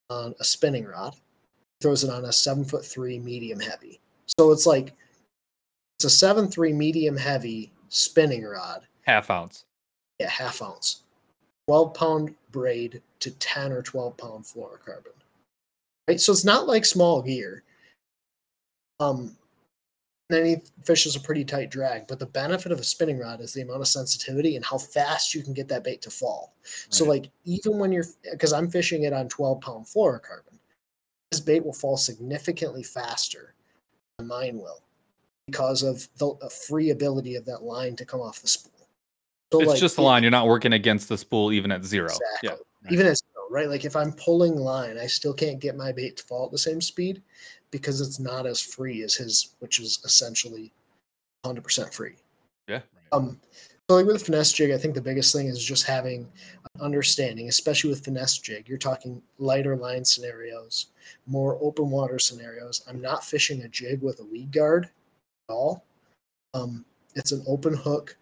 on a spinning rod, throws it on a seven foot three medium heavy. So it's like it's a seven three medium heavy spinning rod, Half ounce. yeah, half ounce, twelve pound braid to ten or twelve pound fluorocarbon. Right, so it's not like small gear. Um, then he fishes a pretty tight drag, but the benefit of a spinning rod is the amount of sensitivity and how fast you can get that bait to fall. So, like, even when you're, because I'm fishing it on 12 pound fluorocarbon, this bait will fall significantly faster than mine will because of the uh, free ability of that line to come off the spool. So, it's like, just the line. You're not working against the spool even at zero. Exactly. Yeah. Right. Even as zero, right? Like if I'm pulling line, I still can't get my bait to fall at the same speed because it's not as free as his, which is essentially 100% free. Yeah. Um, so like with finesse jig, I think the biggest thing is just having an understanding, especially with finesse jig. You're talking lighter line scenarios, more open water scenarios. I'm not fishing a jig with a weed guard at all. Um, it's an open hook,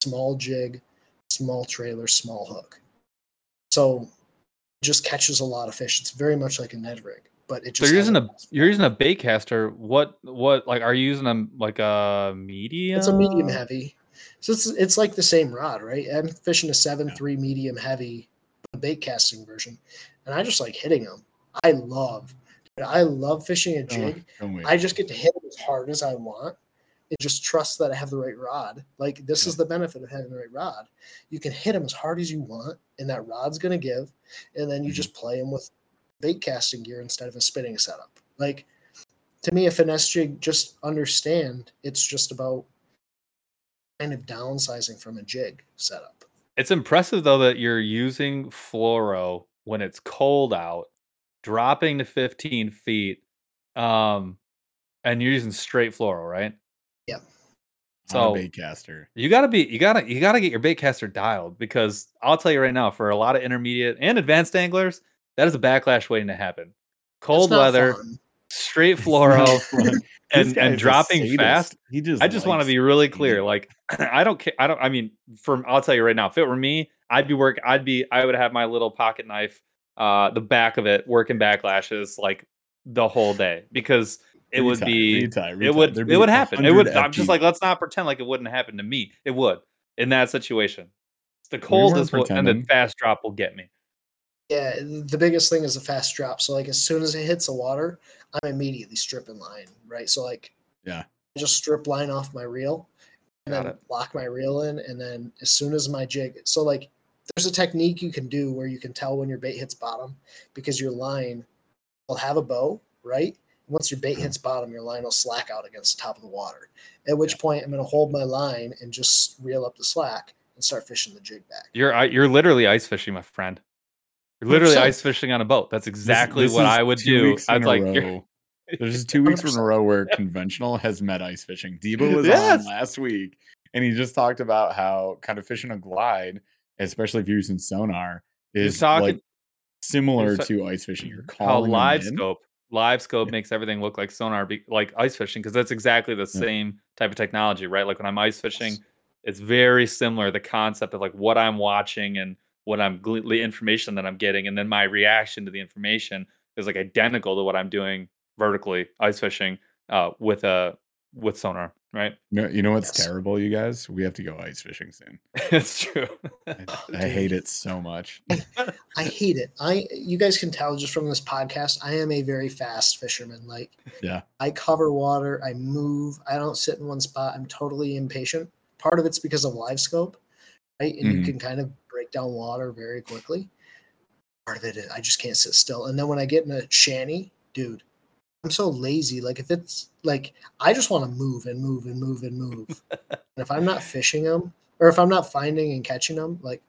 small jig, small trailer, small hook. So just catches a lot of fish. It's very much like a Ned rig, but it So just you're using a- you're using a bait caster. What what like are you using a like a medium? It's a medium heavy. So it's it's like the same rod, right? I'm fishing a seven three medium heavy bait casting version, and I just like hitting them. I love, I love fishing a Oh, jig. don't. I just get to hit them as hard as I want, and just trust that I have the right rod. Like this is the benefit of having the right rod. You can hit them as hard as you want, and that rod's gonna give, and then you Mhm. just play them with bait casting gear instead of a spinning setup. Like to me, a finesse jig, just understand it's just about kind of downsizing from a jig setup. It's impressive though that you're using fluoro when it's cold out, dropping to 15 feet, um, and you're using straight fluoro, right? Yeah. So So bait caster. you gotta be you gotta you gotta get your bait caster dialed because I'll tell you right now, for a lot of intermediate and advanced anglers, that is a backlash waiting to happen. Cold weather, fun. straight It's fluoro, not fun. This and and dropping fast. He just I just want to be really clear. Like, I don't care. I don't. I mean, from I'll tell you right now, if it were me, I'd be work. I'd be. I would have my little pocket knife, uh, the back of it, working backlashes like the whole day because it would Retie, be. retie, It would. There'd It would happen. It would. 100 I'm just like, let's not pretend like it wouldn't happen to me. It would in that situation. The We cold is what, and the fast drop will get me. Yeah, the biggest thing is a fast drop. So like as soon as it hits the water, I'm immediately stripping line, right? So like Yeah. I just strip line off my reel and Got then it. lock my reel in and then as soon as my jig so like there's a technique you can do where you can tell when your bait hits bottom because your line will have a bow, right? Once your bait hits bottom, your line will slack out against the top of the water. At which point I'm gonna hold my line and just reel up the slack and start fishing the jig back. You're you're literally ice fishing, my friend. You're literally 100%. ice fishing on a boat. That's exactly this what is I would do. I'd like. There's two weeks in a row where conventional has met ice fishing. Debo was Yes. on last week, and he just talked about how kind of fishing a glide, especially if you're using sonar, is talking- like similar sa- to ice fishing. You're calling how LiveScope live scope Yeah. makes everything look like sonar be, like ice fishing because that's exactly the Yeah. same type of technology right like when i'm ice fishing it's very similar the concept of like what i'm watching and what i'm gle- the information that i'm getting and then my reaction to the information is like identical to what i'm doing vertically ice fishing uh with a with sonar right No, you know what's Yes. terrible, you guys? We have to go ice fishing soon. it's true I, Oh, I hate it so much. I hate it. I you guys can tell just from this podcast, I am a very fast fisherman. Like Yeah. I cover water, I move, I don't sit in one spot. I'm totally impatient. Part of it's because of LiveScope, right? And Mhm. you can kind of break down water very quickly. Part of it is I just can't sit still. And then when I get in a shanty, dude, I'm so lazy. Like if it's like I just want to move and move and move and move. and if I'm not fishing them, or if I'm not finding and catching them, like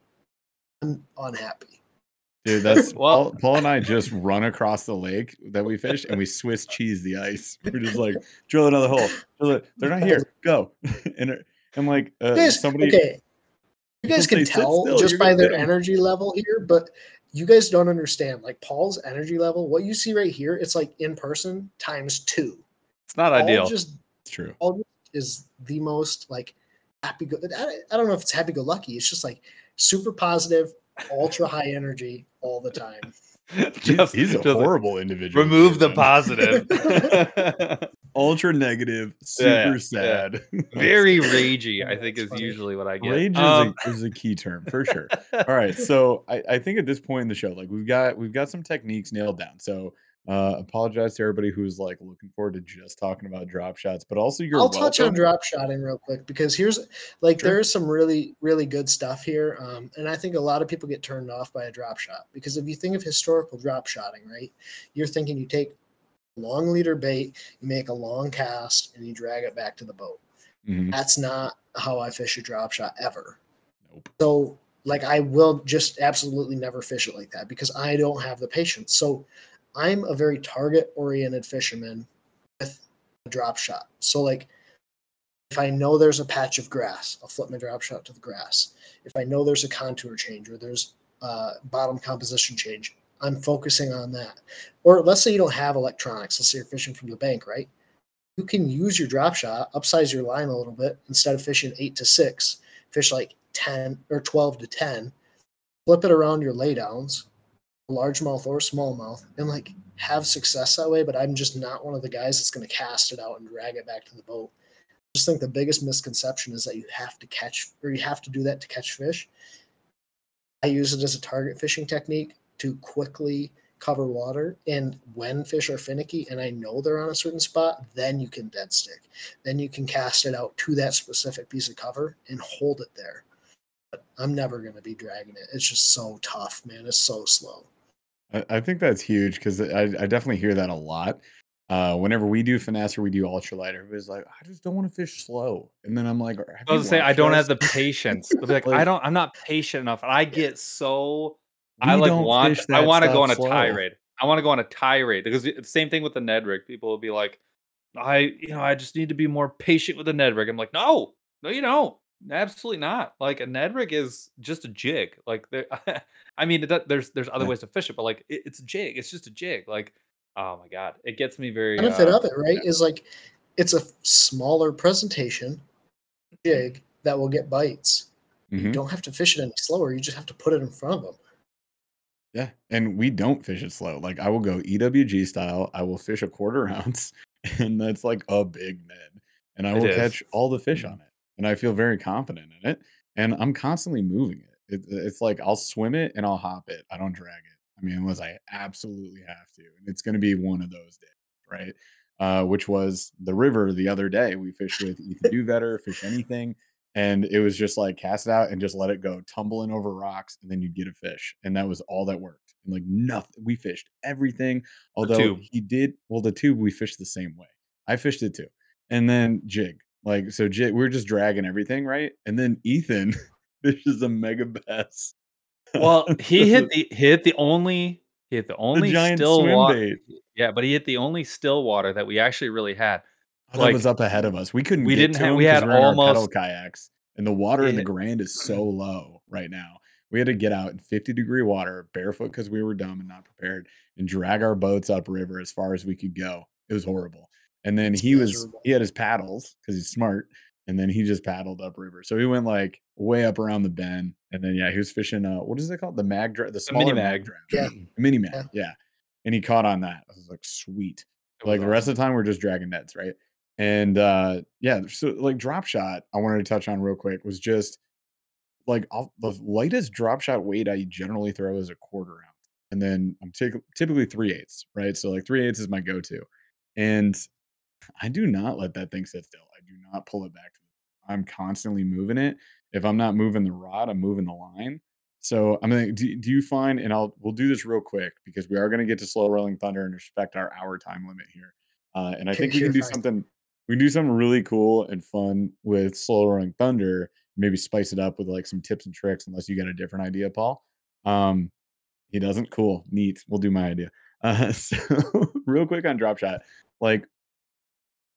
I'm unhappy. Dude, that's Well- Paul, Paul and I just run across the lake that we fished and we Swiss cheese the ice. We're just like, drill another hole. Drill. They're not here. Go. and it- I'm like, uh, You somebody. okay. You guys can tell still, just by their hit 'em." energy level here, but you guys don't understand. Like Paul's energy level, what you see right here, it's like in person times two. it's not Paul ideal just It's true. Paul is the most like happy. Go- I, I don't know if it's happy go lucky. It's just like super positive, ultra high energy all the time. He's, Just- he's a just horrible individual. remove the positive Ultra negative, super Yeah, yeah, yeah. sad. very ragey i think That's is funny. usually what i get Rage is, Um, a, is a key term for sure. All right, so I, I think at this point in the show, like we've got we've got some techniques nailed down. So uh apologize to everybody who's like looking forward to just talking about drop shots, but also you're I'll touch on drop shotting real quick because here's like Sure. there is some really really good stuff here, um, and I think a lot of people get turned off by a drop shot because if you think of historical drop shotting, right, you're thinking you take long leader bait, you make a long cast, and you drag it back to the boat. Mhm. That's not how I fish a drop shot ever. Nope. So like I will just absolutely never fish it like that because I don't have the patience. So I'm a very target oriented fisherman with a drop shot. So like if I know there's a patch of grass, I'll flip my drop shot to the grass. If I know there's a contour change or there's uh, bottom composition change, I'm focusing on that. Or let's say you don't have electronics. Let's say you're fishing from the bank, right? You can use your drop shot, upsize your line a little bit instead of fishing eight to six, fish like 10 or 12 to 10, flip it around your laydowns, largemouth or smallmouth, and like have success that way. But I'm just not one of the guys that's going to cast it out and drag it back to the boat. I just think the biggest misconception is that you have to catch or you have to do that to catch fish. I use it as a target fishing technique to quickly cover water. And when fish are finicky and I know they're on a certain spot, then you can dead stick. Then you can cast it out to that specific piece of cover and hold it there. But I'm never going to be dragging it. It's just so tough, man. It's so slow. I, I think that's huge because I, I definitely hear that a lot. uh, whenever we do finesse or we do ultralight, everybody's like, I just don't want to fish slow. And then I'm like, "Have I you was say, I don't us?" have the patience. They'll like, I don't. I'm not patient enough, and I get so. I like don't want. I want to go on stuff a slow. tirade. I want to go on a tirade because the same thing with the Ned rig. People will be like, I, you know, I just need to be more patient with the Ned rig. I'm like, no, no, you don't. Absolutely not. Like a Ned rig is just a jig. Like there, I mean, it, there's there's other ways to fish it, but like it, it's a jig. It's just a jig. Like, oh my god, it gets me very. benefit uh, of it, right, is like it's a smaller presentation jig that will get bites. You Mhm. don't have to fish it any slower. You just have to put it in front of them. Yeah, and we don't fish it slow. Like I will go EWG style. I will fish a quarter ounce, and that's like a big Ned, and I It will is. catch all the fish on it, and I feel very confident in it. And I'm constantly moving it. it. It's like I'll swim it and I'll hop it. I don't drag it. I mean, unless I absolutely have to, and it's going to be one of those days, right? Uh, which was the river the other day. We fished with Ethan Duvetter, fish anything, and it was just like cast it out and just let it go tumbling over rocks and then you'd get a fish and that was all that worked and like nothing we fished everything although he did well the tube we fished the same way i fished it too and then jig like so jig we are just dragging everything right? And then ethan fishes a Megabass Well, he hit the he hit the only he hit the the only giant still swim water. bait. Yeah, but he hit the only still water that we actually really had. Oh, that like, was up ahead of us. We couldn't we get didn't to have- we had we're in our pedal almost- kayaks and the water in the grand is so low right now. We had to get out in 50 degree water barefoot because we were dumb and not prepared and drag our boats upriver as far as we could go. It was horrible and then It's he was he had his paddles because he's smart and then he just paddled upriver. So he went like way up around the bend and then yeah he was fishing uh what is it called? The mag dra- the smaller mag, mini-mag. draft Yeah. mini mag Yeah. yeah. And he caught on that. I was like sweet. It like was the rest of the time we're just dragging nets right? And uh yeah so like drop shot i wanted to touch on real quick was just like I'll, the lightest drop shot weight i generally throw is a quarter ounce and then i'm typ- typically three eighths right? So like three eighths is my go-to. And i do not let that thing sit still i do not pull it back i'm constantly moving it if i'm not moving the rod i'm moving the line so i mean do, do you find and i'll we'll do this real quick because we are going to get to slow rolling thunder and respect our hour time limit here uh, and i think we can do something we can do something really cool and fun with slow rolling thunder maybe spice it up with like some tips and tricks unless you got a different idea paul um he doesn't cool neat we'll do my idea uh so real quick on drop shot like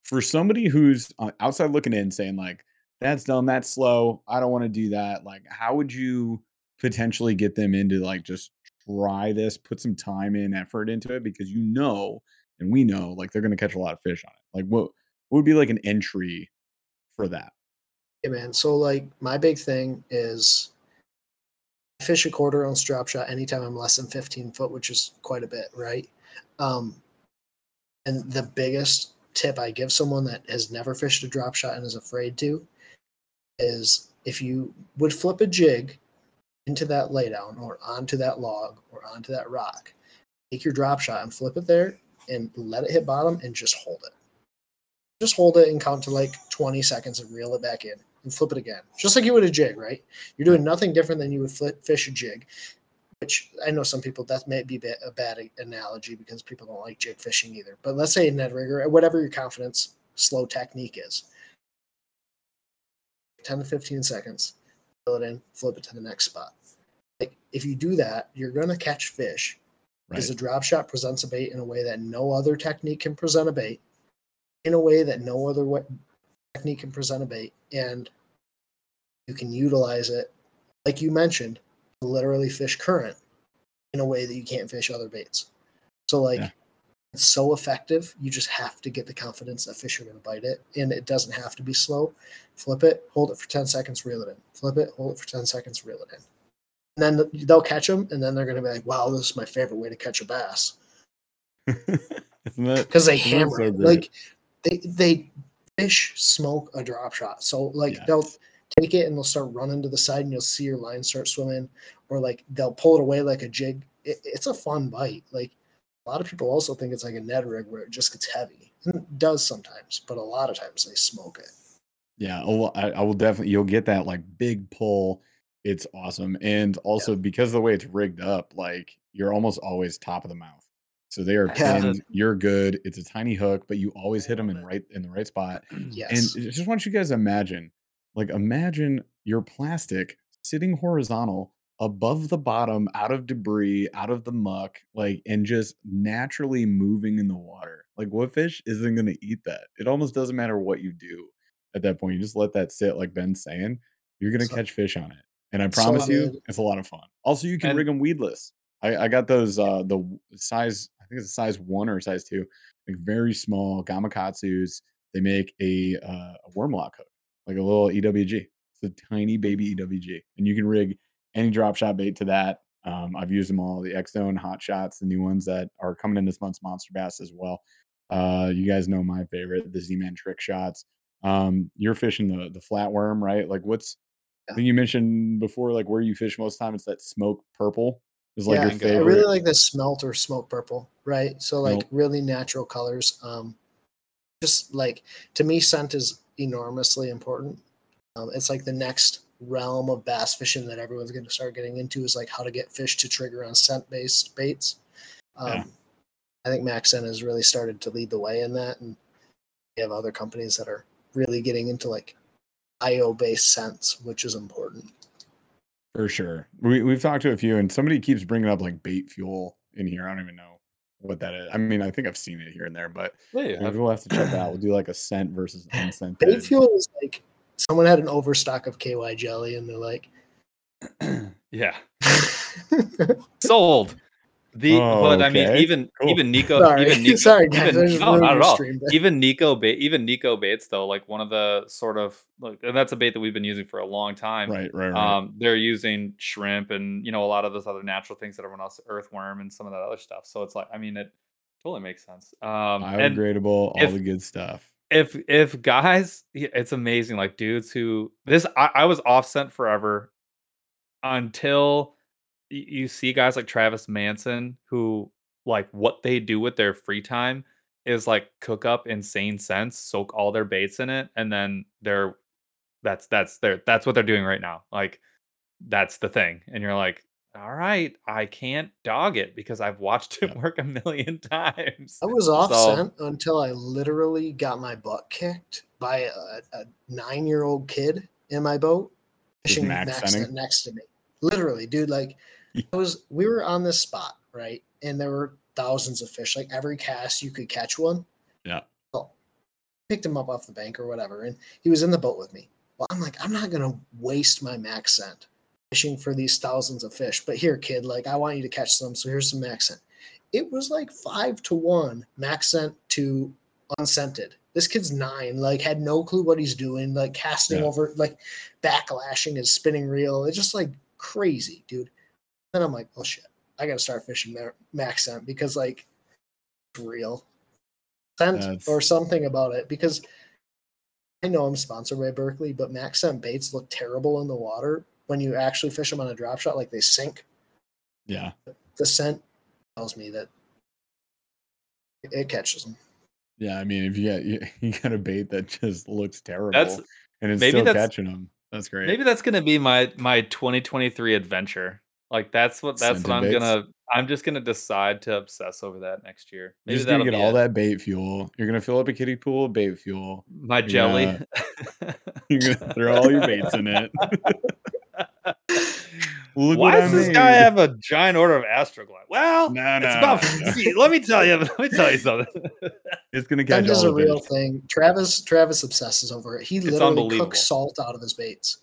for somebody who's uh, outside looking in saying like that's dumb that's slow i don't want to do that like how would you potentially get them into like just try this put some time and effort into it because you know and we know like they're going to catch a lot of fish on it like what, what would be like an entry for that Yeah, man. So like my big thing is fish a quarter ounce drop shot anytime I'm less than 15 foot, which is quite a bit, right? Um, and the biggest tip I give someone that has never fished a drop shot and is afraid to is if you would flip a jig into that laydown or onto that log or onto that rock, take your drop shot and flip it there and let it hit bottom and just hold it. Just hold it and count to like 20 seconds and reel it back in and flip it again. Just like you would a jig, right? You're doing mm. nothing different than you would flip, fish a jig, which I know some people that may be a bad analogy because people don't like jig fishing either. But let's say a Ned rigger, whatever your confidence slow technique is, 10 to 15 seconds, fill it in, flip it to the next spot. Like if you do that, you're going to catch fish right because the drop shot presents a bait in a way that no other technique can present a bait, in a way that no other way, technique can present a bait, and you can utilize it, like you mentioned, literally fish current in a way that you can't fish other baits. So like. Yeah. It's so effective. You just have to get the confidence that fish are going to bite it, and it doesn't have to be slow. Flip it, hold it for ten seconds, reel it in. Flip it, hold it for ten seconds, reel it in and then they'll catch them, and then they're going to be like, "Wow, this is my favorite way to catch a bass," because they hammer so Like they they fish smoke a drop shot, so like Yeah. they'll take it and they'll start running to the side, and you'll see your line start swimming, or like they'll pull it away like a jig. It, it's a fun bite. Like a lot of people also think it's like a Ned rig where it just gets heavy, and it does sometimes, but a lot of times they smoke it. Yeah, oh, I, I will definitely. You'll get that like big pull. It's awesome, and also because of the way it's rigged up, like you're almost always top of the mouth. So they are Yeah. pinned. You're good. It's a tiny hook, but you always hit them in right in the right spot. Yes. And I just want you guys to imagine, like, imagine your plastic sitting horizontal above the bottom, out of debris, out of the muck, like, and just naturally moving in the water. Like, what fish isn't going to eat that? It almost doesn't matter what you do at that point. You just let that sit, like Ben's saying. You're going to So- catch fish on it. And I So, promise you, it's a lot of fun. Also, you can And- rig them weedless. I, I got those, uh, the size, I think it's a size one or size two, like very small gamakatsus. They make a, uh, a worm lock hook, like a little EWG. It's a tiny baby EWG, and you can rig any drop shot bait to that. Um, I've used them all, the X Zone Hot Shots, the new ones that are coming in this month's Monsterbass as well. Uh, you guys know my favorite, the Z Man Trick Shots. Um, you're fishing the the flatworm, right? Like, what's I think you mentioned before, like where you fish most time. It's that smoke purple is like yeah, your I I really like the smelt or smoke purple, right? So like Nope. really natural colors. Um, just like to me, scent is enormously important. Um, it's like the next realm of bass fishing that everyone's going to start getting into is like how to get fish to trigger on scent based baits. Um, Yeah. I think MaxScent has really started to lead the way in that, and we have other companies that are really getting into like IO based scents, which is important. For sure. We we've talked to a few, and somebody keeps bringing up like bait fuel in here. I don't even know what that is. I mean, I think I've seen it here and there, but Yeah, you maybe we'll have to check that out. We'll do like a scent versus unscented. Bait fuel is like someone had an overstock of KY jelly, and they're like, yeah. Sold. The Oh, but I mean even Cool. even Nico Sorry, even Nico sorry guys, even, no, not at all. stream, but- Even Nico bait even Nico baits though, like one of the sort of like and that's a bait that we've been using for a long time. right, right, right. Um, they're using shrimp and you know a lot of those other natural things that everyone else earthworm and some of that other stuff. So it's like I mean it totally makes sense. Um, Biodegradable, all if- the good stuff. if if guys it's amazing like dudes who this I, I was off scent forever until y- you see guys like Travis Manson who like what they do with their free time is like cook up insane sense, soak all their baits in it, and then they're that's that's their that's what they're doing right now. Like that's the thing. And you're like, all right, I can't dog it because I've watched it work a million times. I was off So- scent until I literally got my butt kicked by a, a nine year old kid in my boat fishing max max next to me. Literally, dude. Like, I was. We were on this spot, right, and there were thousands of fish. Like every cast, you could catch one. Yeah. Well, picked him up off the bank or whatever, and he was in the boat with me. Well, I'm like, I'm not gonna waste my max scent fishing for these thousands of fish. But here, kid, like I want you to catch some, so here's some max scent. It was like five to one max scent to unscented. This kid's nine, like had no clue what he's doing, like casting Yeah. over, like backlashing his spinning reel. It's just like crazy, dude. Then I'm like, oh shit, I gotta start fishing ma- max scent because like it's real scent That's- or something about it because I know I'm sponsored by Berkley, but max scent baits look terrible in the water when you actually fish them on a drop shot, like they sink. Yeah. The scent tells me that it catches them. Yeah. I mean, if you got you, you got a bait that just looks terrible That's and it's maybe still that's- catching them, that's great. Maybe that's gonna be my my 2023 adventure. Like that's what that's Scented what I'm baits? gonna I'm just gonna decide to obsess over that next year. You're just gonna get all it. that bait fuel. You're gonna fill up a kiddie pool of bait fuel. my jelly. You're gonna throw all your baits in it. Look Why does I this guy have a giant order of Astroglide? Well, No, it's no, about. no. See, let me tell you. Let me tell you something. It's gonna catch Scent is a real fish. thing. Travis Travis obsesses over it. He literally cooks salt out of his baits.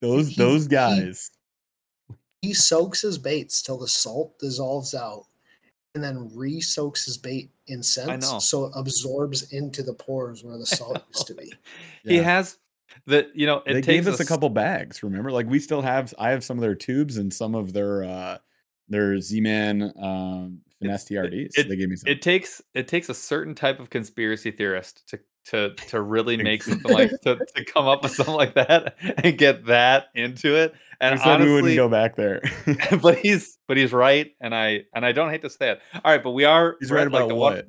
Those he- those guys. He soaks his baits till the salt dissolves out, and then re-soaks his bait in scents, so it absorbs into the pores where the salt used to be. He has the. You know, it they takes gave us a couple bags. Remember, like we still have. I have some of their tubes and some of their uh their Z-Man um, finesse TRDs. it- they gave me some. it takes it takes a certain type of conspiracy theorist to to to really make something like to, to come up with something like that and get that into it. And we said we wouldn't go back there. but he's but he's right, and I and I don't hate to say it. All right, but we are He's right at, like, about the one- what?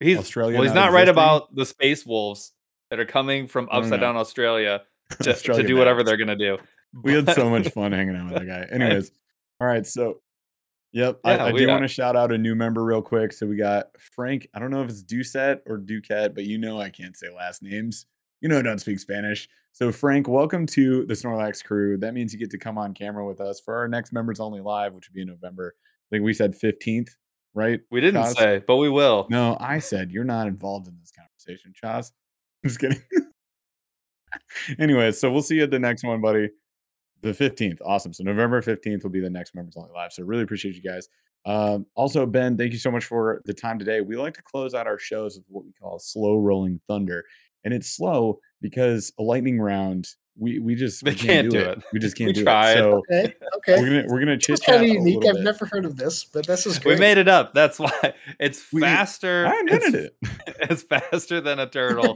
He's Australia well, he's not not right about the space wolves that are coming from upside down Australia to, to do whatever they're gonna do. We had so much fun hanging out with that guy. Anyways, all right. So Yep. I, Yeah, I we do want to shout out a new member real quick. So we got Frank. I don't know if it's Doucette or Duquette, but you know I can't say last names. You know I don't speak Spanish. So Frank, welcome to the Snorlax crew. That means you get to come on camera with us for our next members only live, which will be in November. I think we said 15th, right? We didn't Chaz? say, but we will. No, I said you're not involved in this conversation, Chaz. Just kidding. anyway, so we'll see you at the next one, buddy. The 15th. Awesome. So November 15th will be the next members only live. So really appreciate you guys. Um, also, Ben, thank you so much for the time today. We like to close out our shows with what we call slow rolling thunder. And it's slow because a lightning round, we we just They we can't do it. We just can't do tried. it. So Okay, okay. we're gonna we're gonna chit It's chat. kind of a unique. little I've bit. never heard of this, but this is great. We made it up. That's why it's We- faster. I invented it's, it. It's faster than a turtle,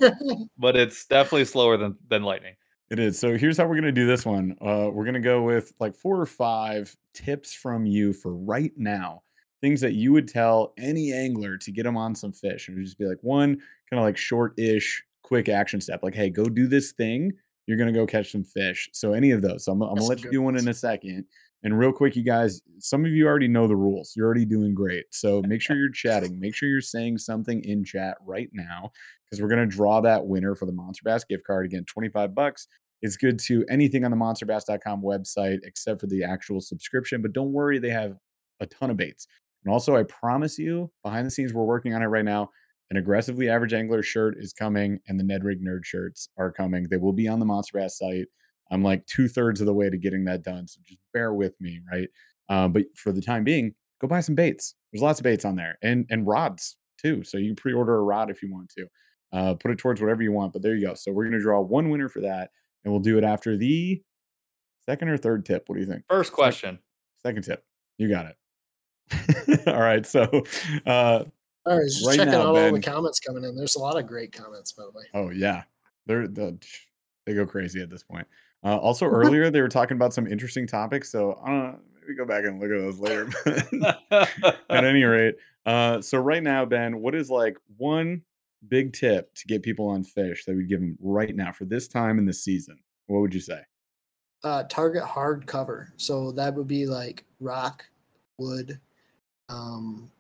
but it's definitely slower than than lightning. It is. So here's how we're going to do this one. Uh, we're going to go with like four or five tips from you for right now. Things that you would tell any angler to get them on some fish. And just be like one kind of like short ish, quick action step. Like, hey, go do this thing. You're going to go catch some fish. So any of those. So I'm, I'm going to let you do one in a second. And real quick, you guys, some of you already know the rules. You're already doing great. So make sure you're chatting. Make sure you're saying something in chat right now because we're going to draw that winner for the Monsterbass gift card. Again, 25 bucks. It's good to anything on the monsterbass.com website except for the actual subscription. But don't worry, they have a ton of baits. And also, I promise you, behind the scenes, we're working on it right now. An aggressively average angler shirt is coming, and the Ned Rig Nerd shirts are coming. They will be on the Monsterbass site. I'm like two thirds of the way to getting that done. So just bear with me, right? Uh, but for the time being, go buy some baits. There's lots of baits on there and and rods too. So you can pre-order a rod if you want to. Uh, put it towards whatever you want. But there you go. So we're gonna draw one winner for that, and we'll do it after the second or third tip. What do you think? First question. Second tip. You got it. all right. So uh All right, just Right checking now, out all the comments coming in. There's a lot of great comments, by the way. oh yeah. They're the they go crazy at this point. Uh, also earlier they were talking about some interesting topics. So I don't know, maybe go back and look at those later. At any rate, uh, so right now, Ben, what is like one big tip to get people on fish that we'd give them right now for this time in the season? What would you say? Uh, target hard cover. So that would be like rock, wood, um,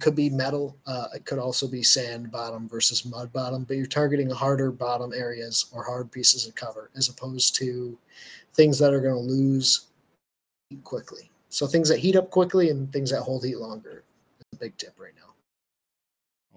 could be metal. Uh, it could also be sand bottom versus mud bottom, but you're targeting harder bottom areas or hard pieces of cover as opposed to things that are going to lose quickly. So things that heat up quickly and things that hold heat longer is a big tip right now.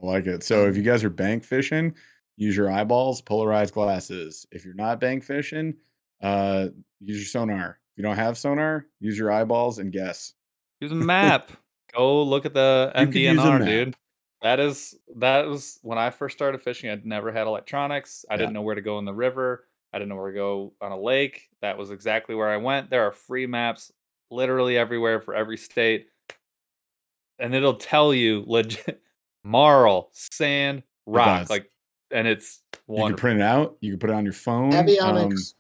I like it. So if you guys are bank fishing, use your eyeballs, polarized glasses. If you're not bank fishing, uh, use your sonar. If you don't have sonar, use your eyeballs and guess. Use a map. Go look at the You could use a MDNR, dude. That is that was when I first started fishing. I'd never had electronics. I Yeah. didn't know where to go in the river. I didn't know where to go on a lake. That was exactly where I went. There are free maps literally everywhere for every state. And it'll tell you legit marl, sand, rock, does. like and it's You can print it out. You can put it on your phone. um, Navionics.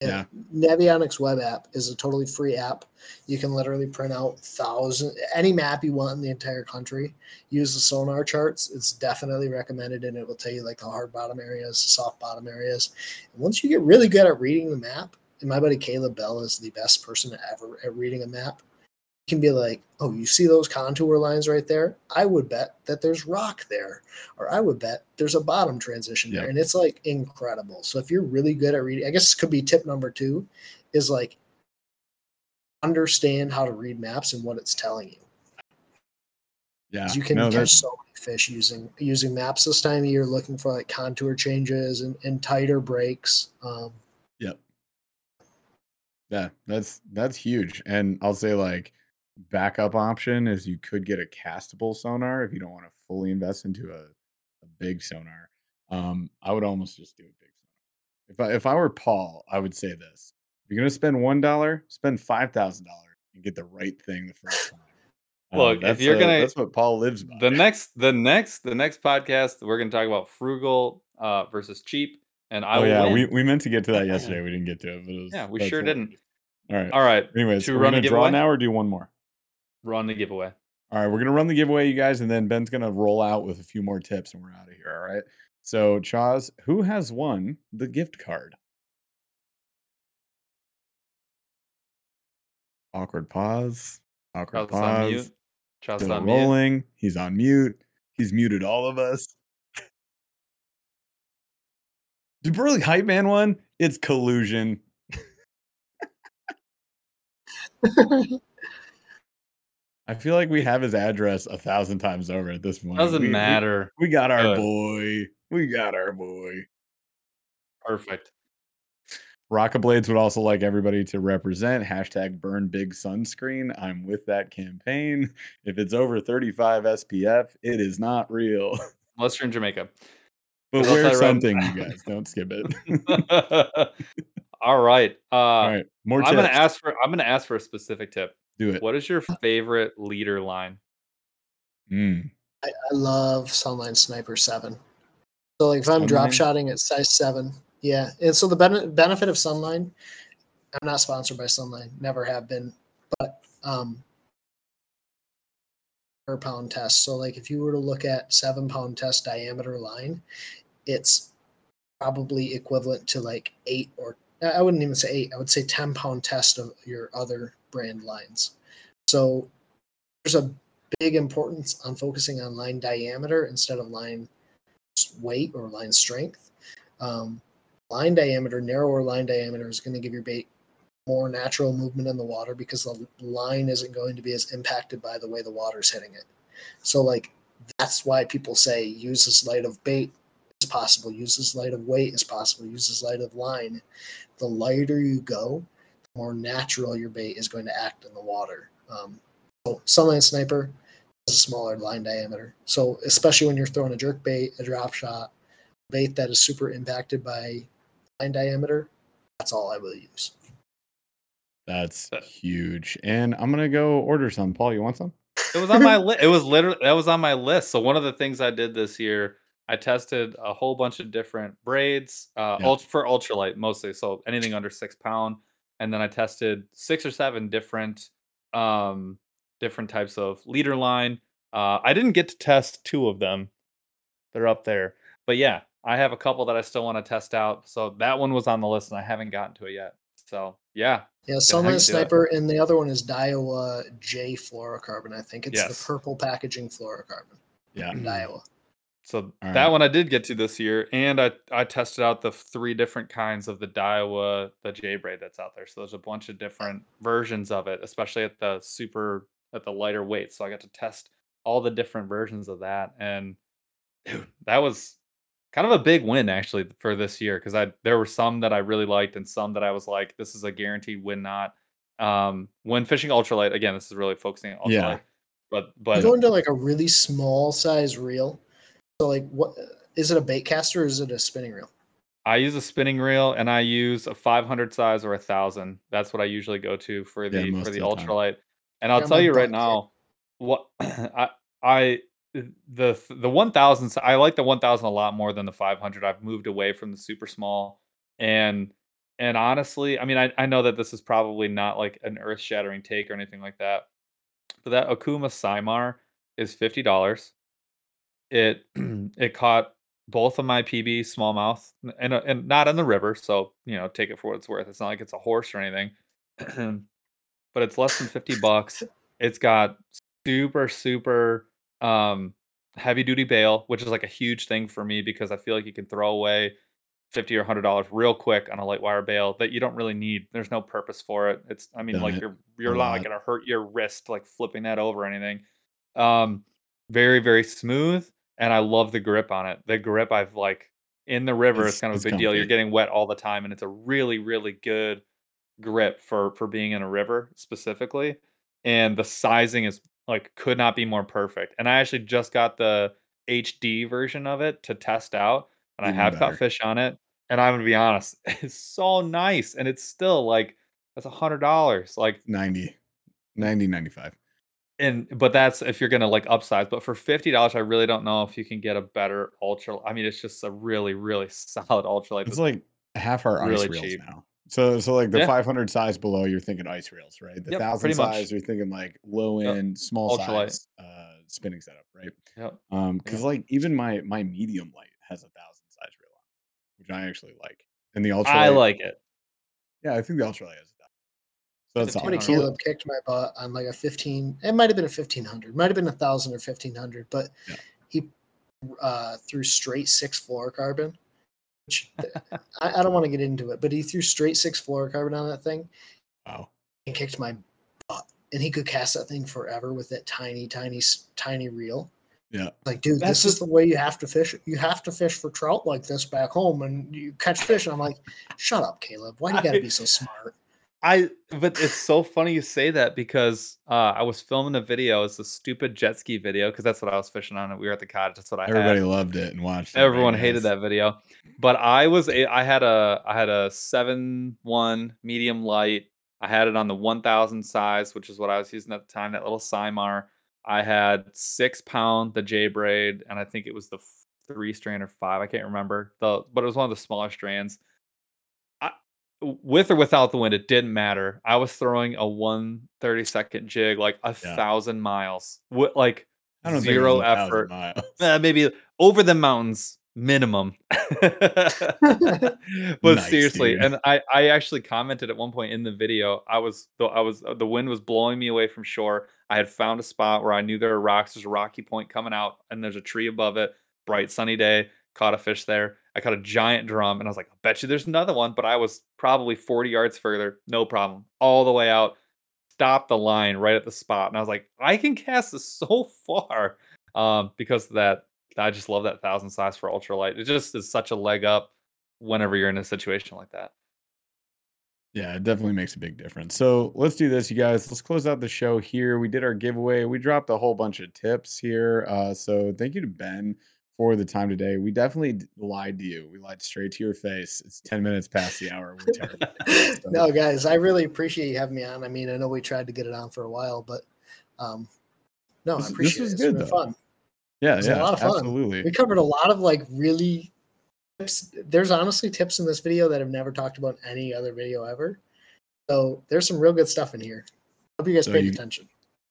yeah. Navionics web app is a totally free app. You can literally print out thousand any map you want in the entire country. Use the sonar charts. It's definitely recommended, and it will tell you like the hard bottom areas, the soft bottom areas. And once you get really good at reading the map, and my buddy Caleb Bell is the best person ever at reading a map. Can be like, oh, you see those contour lines right there? I would bet that there's rock there, or I would bet there's a bottom transition there, Yep. and it's like incredible. So if you're really good at reading, I guess this could be tip number two, is like understand how to read maps and what it's telling you. Yeah. You can no, catch so many fish using using maps this time of year, looking for like contour changes and, and tighter breaks. Um, Yep. Yeah, that's that's huge. And I'll say like backup option is you could get a castable sonar if you don't want to fully invest into a, a big sonar. Um, I would almost just do a big sonar. If I if I were Paul, I would say this. If you're gonna spend one dollar, spend five thousand dollars and get the right thing the first time. Um, Look, if you're uh, gonna- that's what Paul lives by. the next the next the next podcast we're going to talk about frugal uh versus cheap and I oh yeah, win. we, we meant to get to that yesterday. We didn't get to it, but it was yeah, we sure didn't. All right. All right, Anyways, Should we're we run gonna draw giveaway? now or do one more. Run the giveaway. All right, we're gonna run the giveaway, you guys, and then Ben's gonna roll out with a few more tips, and we're out of here. All right. So, Chaz, who has won the gift card? Awkward pause. Awkward Charles is on pause. mute. Charles is Still on mute. rolling. He's on mute. He's muted all of us. Did Burly Hype Man one? It's collusion. I feel like we have his address a thousand times over at this point. Doesn't We- we- matter. We, got our Good. boy. We got our boy. Perfect. Rocket Blades would also like everybody to represent hashtag burn big sunscreen. I'm with that campaign. If it's over 35 SPF, it is not real. Unless you're in Jamaica. But wear right- something, you guys. Don't skip it. All right. Uh, All right. More I'm gonna ask for I'm gonna ask for a specific tip. Do it. What is your favorite leader line? Mm. I, I love Sunline Sniper 7. So, like, if I'm drop Sunline? shotting at size 7, yeah. And so, the ben- benefit of Sunline, I'm not sponsored by Sunline, never have been, but um, per pound test. So, like, if you were to look at seven pound test diameter line, it's probably equivalent to like eight or I wouldn't even say eight, I would say 10 pound test of your other brand lines. So, there's a big importance on focusing on line diameter instead of line weight or line strength. Um, line diameter, narrower line diameter is going to give your bait more natural movement in the water because the line isn't going to be as impacted by the way the water's hitting it. So, like, that's why people say use as light of bait as possible, use as light of weight as possible, use as light of line. The lighter you go, the more natural your bait is going to act in the water. Um, so, Sunline Sniper is a smaller line diameter. So, especially when you're throwing a jerk bait, a drop shot, bait that is super impacted by line diameter, that's all I will use. That's huge. And I'm gonna go order some. Paul, you want some? It was on my list. It was literally that was on my list. So one of the things I did this year, I tested a whole bunch of different braids, uh, Yeah. ult- for ultralight mostly. So anything under six pound, and then I tested six or seven different, um, different types of leader line. Uh, I didn't get to test two of them. They're up there, but yeah, I have a couple that I still want to test out. So that one was on the list, and I haven't gotten to it yet. So yeah, Yeah, heck Sunline do it. Sniper, and the other one is Daiwa J fluorocarbon. I think it's Yes. the purple packaging fluorocarbon Yeah. from Daiwa. So All that right. one I did get to this year, and I I tested out the three different kinds of the Daiwa the J braid that's out there. So there's a bunch of different versions of it, especially at the super at the lighter weight. So I got to test all the different versions of that, and dude, that was kind of a big win actually for this year because I there were some that I really liked and some that I was like, this is a guaranteed win not. Um, when fishing ultralight, again, this is really focusing on ultralight. Yeah. But but going to like a really small size reel. So like, what is it? A bait caster or is it a spinning reel? I use a spinning reel and I use a 500 size or a thousand. That's what I usually go to for the most for the the ultralight. And I'll Yeah, tell you right butt, yeah. now, what I I the the 1000 I like the 1000 a lot more than the 500. I've moved away from the super small and and honestly, I mean, I, I know that this is probably not like an earth shattering take or anything like that, but that Okuma Ceymar is fifty dollars. It it caught both of my PB smallmouth and uh, and not in the river, so you know take it for what it's worth. It's not like it's a horse or anything, but it's less than fifty bucks. It's got super super um heavy duty bail, which is like a huge thing for me because I feel like you can throw away fifty or hundred dollars real quick on a light wire bail that you don't really need. There's no purpose for it. It's I mean Done like it you're you're not like gonna hurt your wrist like flipping that over or anything. Um very very smooth and I love the grip on it. The grip I've like in the river It's- is kind of a big deal. You're getting wet all the time and it's a really really good grip for for being in a river specifically and the sizing is like could not be more perfect. And I actually just got the HD version of it to test out and I have better. caught fish on it and I'm to be honest, it's so nice and it's still like that's a $100 like 90, 90, 95. And but that's if you're gonna like upsize. But for fifty dollars, I really don't know if you can get a better ultra. I mean, it's just a really, really solid ultralight. It's like half our really ice reels cheap. now. So, so like the Yeah. 500 size below, you're thinking ice reels, right? The Yep, thousand pretty much. size, you're thinking like low Yep, end, small ultralight. size uh, spinning setup, right? Yep. Um, because Yep. like even my my medium light has a thousand size reel on, which I actually like. And the ultra I like it. yeah, I think the ultralight has a thousand. So that's Somebody awesome. Caleb. Caleb kicked my butt on like a 15. It might have been a 1500, might have been a thousand or 1500, but Yeah. he uh, threw straight six fluorocarbon. Which I, I don't want to get into it, but he threw straight six fluorocarbon on that thing Wow. and kicked my butt. And he could cast that thing forever with that tiny, tiny, tiny reel. Yeah. Like, dude, That's this is the way you have to fish. You have to fish for trout like this back home, and you catch fish. And I'm like, shut up, Caleb. Why do you got to be so smart? I but it's so funny you say that because uh, I was filming a video. It's a stupid jet ski video because that's what I was fishing on. We were at the cottage. That's what I Everybody had. loved it and watched. Everyone right, hated that video, but I was a, I had a I had a seven one medium light. I had it on the one thousand size, which is what I was using at the time. That little Ceymar. I had six pound the J braid, and I think it was the three strand or five. I can't remember the, but it was one of the smaller strands. With or without the wind, it didn't matter. I was throwing a one thirty second jig like a Yeah. thousand miles, with like I don't zero was a thousand effort. Uh, maybe over the mountains minimum but Nice, seriously dude. and i i actually commented at one point in the video i was i was the wind was blowing me away from shore i had found a spot where i knew there were rocks there's a rocky point coming out and there's a tree above it bright sunny day caught a fish there i caught a giant drum and i was like i bet you there's another one but i was probably 40 yards further no problem all the way out stopped the line right at the spot and i was like i can cast this so far um because of that I just love that thousand size for ultralight. It just is such a leg up whenever you're in a situation like that. Yeah, it definitely makes a big difference. So let's do this, you guys. Let's close out the show here. We did our giveaway. We dropped a whole bunch of tips here. Uh, so thank you to Ben for the time today. We definitely lied to you. We lied straight to your face. It's 10 minutes past the hour. We're terrible. So- no, guys, I really appreciate you having me on. I mean, I know we tried to get it on for a while, but um, no, This- I this appreciate was it. It's good, been fun. Yeah, was a lot of fun. absolutely. We covered a lot of like really tips. There's honestly tips in this video that I've never talked about in any other video ever. So there's some real good stuff in here. Hope you guys So paid you- attention.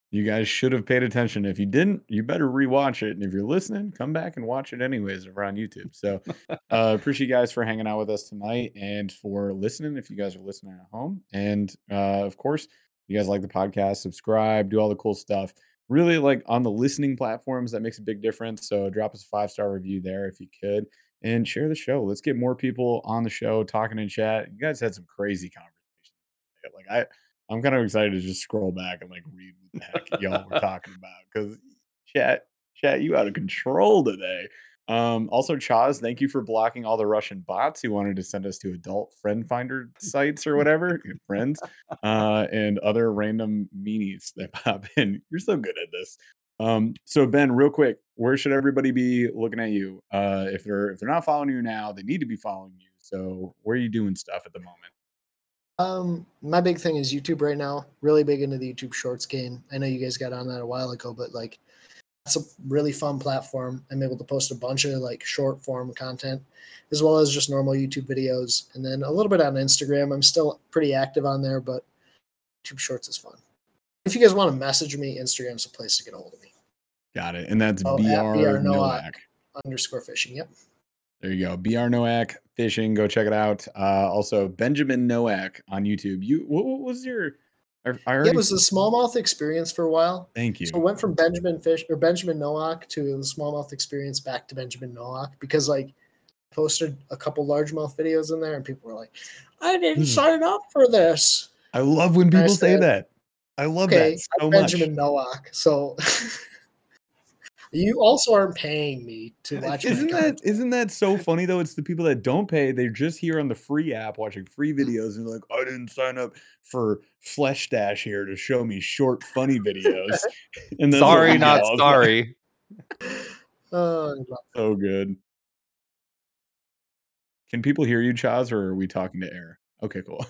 You guys should have paid attention. If you didn't, you better rewatch it. And if you're listening, come back and watch it anyways over on YouTube. So uh appreciate you guys for hanging out with us tonight and for listening if you guys are listening at home. And uh of course, you guys like the podcast, subscribe, do all the cool stuff. Really like on the listening platforms, that makes a big difference. So drop us a five-star review there if you could and share the show. Let's get more people on the show talking in chat. You guys had some crazy conversations. Like I I'm kind of excited to just scroll back and like read what the heck y'all were talking about because chat, chat, you out of control today. Um, also, Chaz, thank you for blocking all the Russian bots who wanted to send us to adult friend finder sites or whatever, friends, uh, and other random meanies that pop in. You're so good at this. Um, so Ben, real quick, where should everybody be looking at you? Uh, if they're if they're not following you now, they need to be following you. So where are you doing stuff at the moment? Um, my big thing is YouTube right now. Really big into the YouTube Shorts game. I know you guys got on that a while ago, but like, it's a really fun platform. I'm able to post a bunch of like short form content, as well as just normal YouTube videos, and then a little bit on Instagram. I'm still pretty active on there, but YouTube Shorts is fun. If you guys want to message me, Instagram's a place to get a hold of me. Got it. And that's Oh, BR BR. Nowak. Underscore fishing. Yep. There you go. BR Nowak fishing. Go check it out. Uh, also, Benjamin Nowak on YouTube. You, what, what was your? I, I Yeah, it was a smallmouth experience for a while. thank you. So it went from Benjamin Fish or Benjamin Nowak to the smallmouth experience back to Benjamin Nowak because like posted a couple largemouth videos in there and people were like, I didn't Hmm. sign up for this. I love when people say that. I love Okay, that so I'm much. Benjamin Nowak. So you also aren't paying me to watch Isn't that content. isn't that so funny though? It's the people that don't pay. They're just here on the free app watching free Mm. videos and like, I didn't sign up for Flesh Dash here to show me short funny videos. and Sorry, not all sorry. Oh, So good. Can people hear you, Chaz, or are we talking to air? Okay, cool.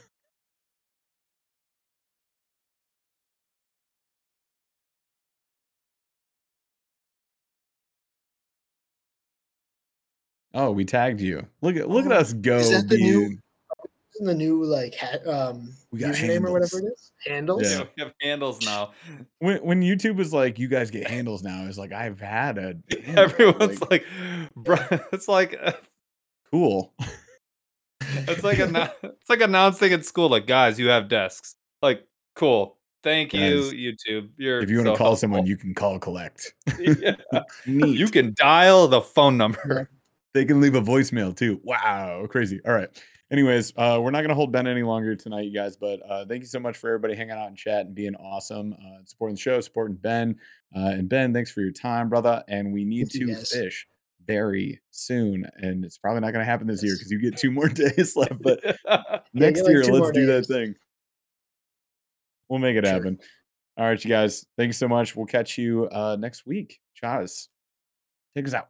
Oh, we tagged you. Look at look at Oh, us go. is that the new- the new like ha- um We got username or whatever it is? Handles? Yeah. We have handles now. When when YouTube was like, you guys get handles now, it's like I've had a handle, Everyone's like, like, bro, it's like uh, cool. it's like annou- it's like announcing at school, like guys, you have desks. Like, Cool. Thank you, Guys, YouTube. You're If you want to so call someone, you can call collect. Yeah. You can dial the phone number. They can leave a voicemail too. Wow, crazy. All right. Anyways, uh, we're not going to hold Ben any longer tonight, you guys. But uh, thank you so much for everybody hanging out in chat and being awesome, uh, supporting the show, supporting Ben. Uh, and Ben, thanks for your time, brother. And we need to guys. fish very soon, and it's probably not going to happen this year because you get two more days left. But next like year, let's do that thing. We'll make it Sure. happen. All right, you guys. Thanks so much. We'll catch you uh, next week. Chaz, take us out.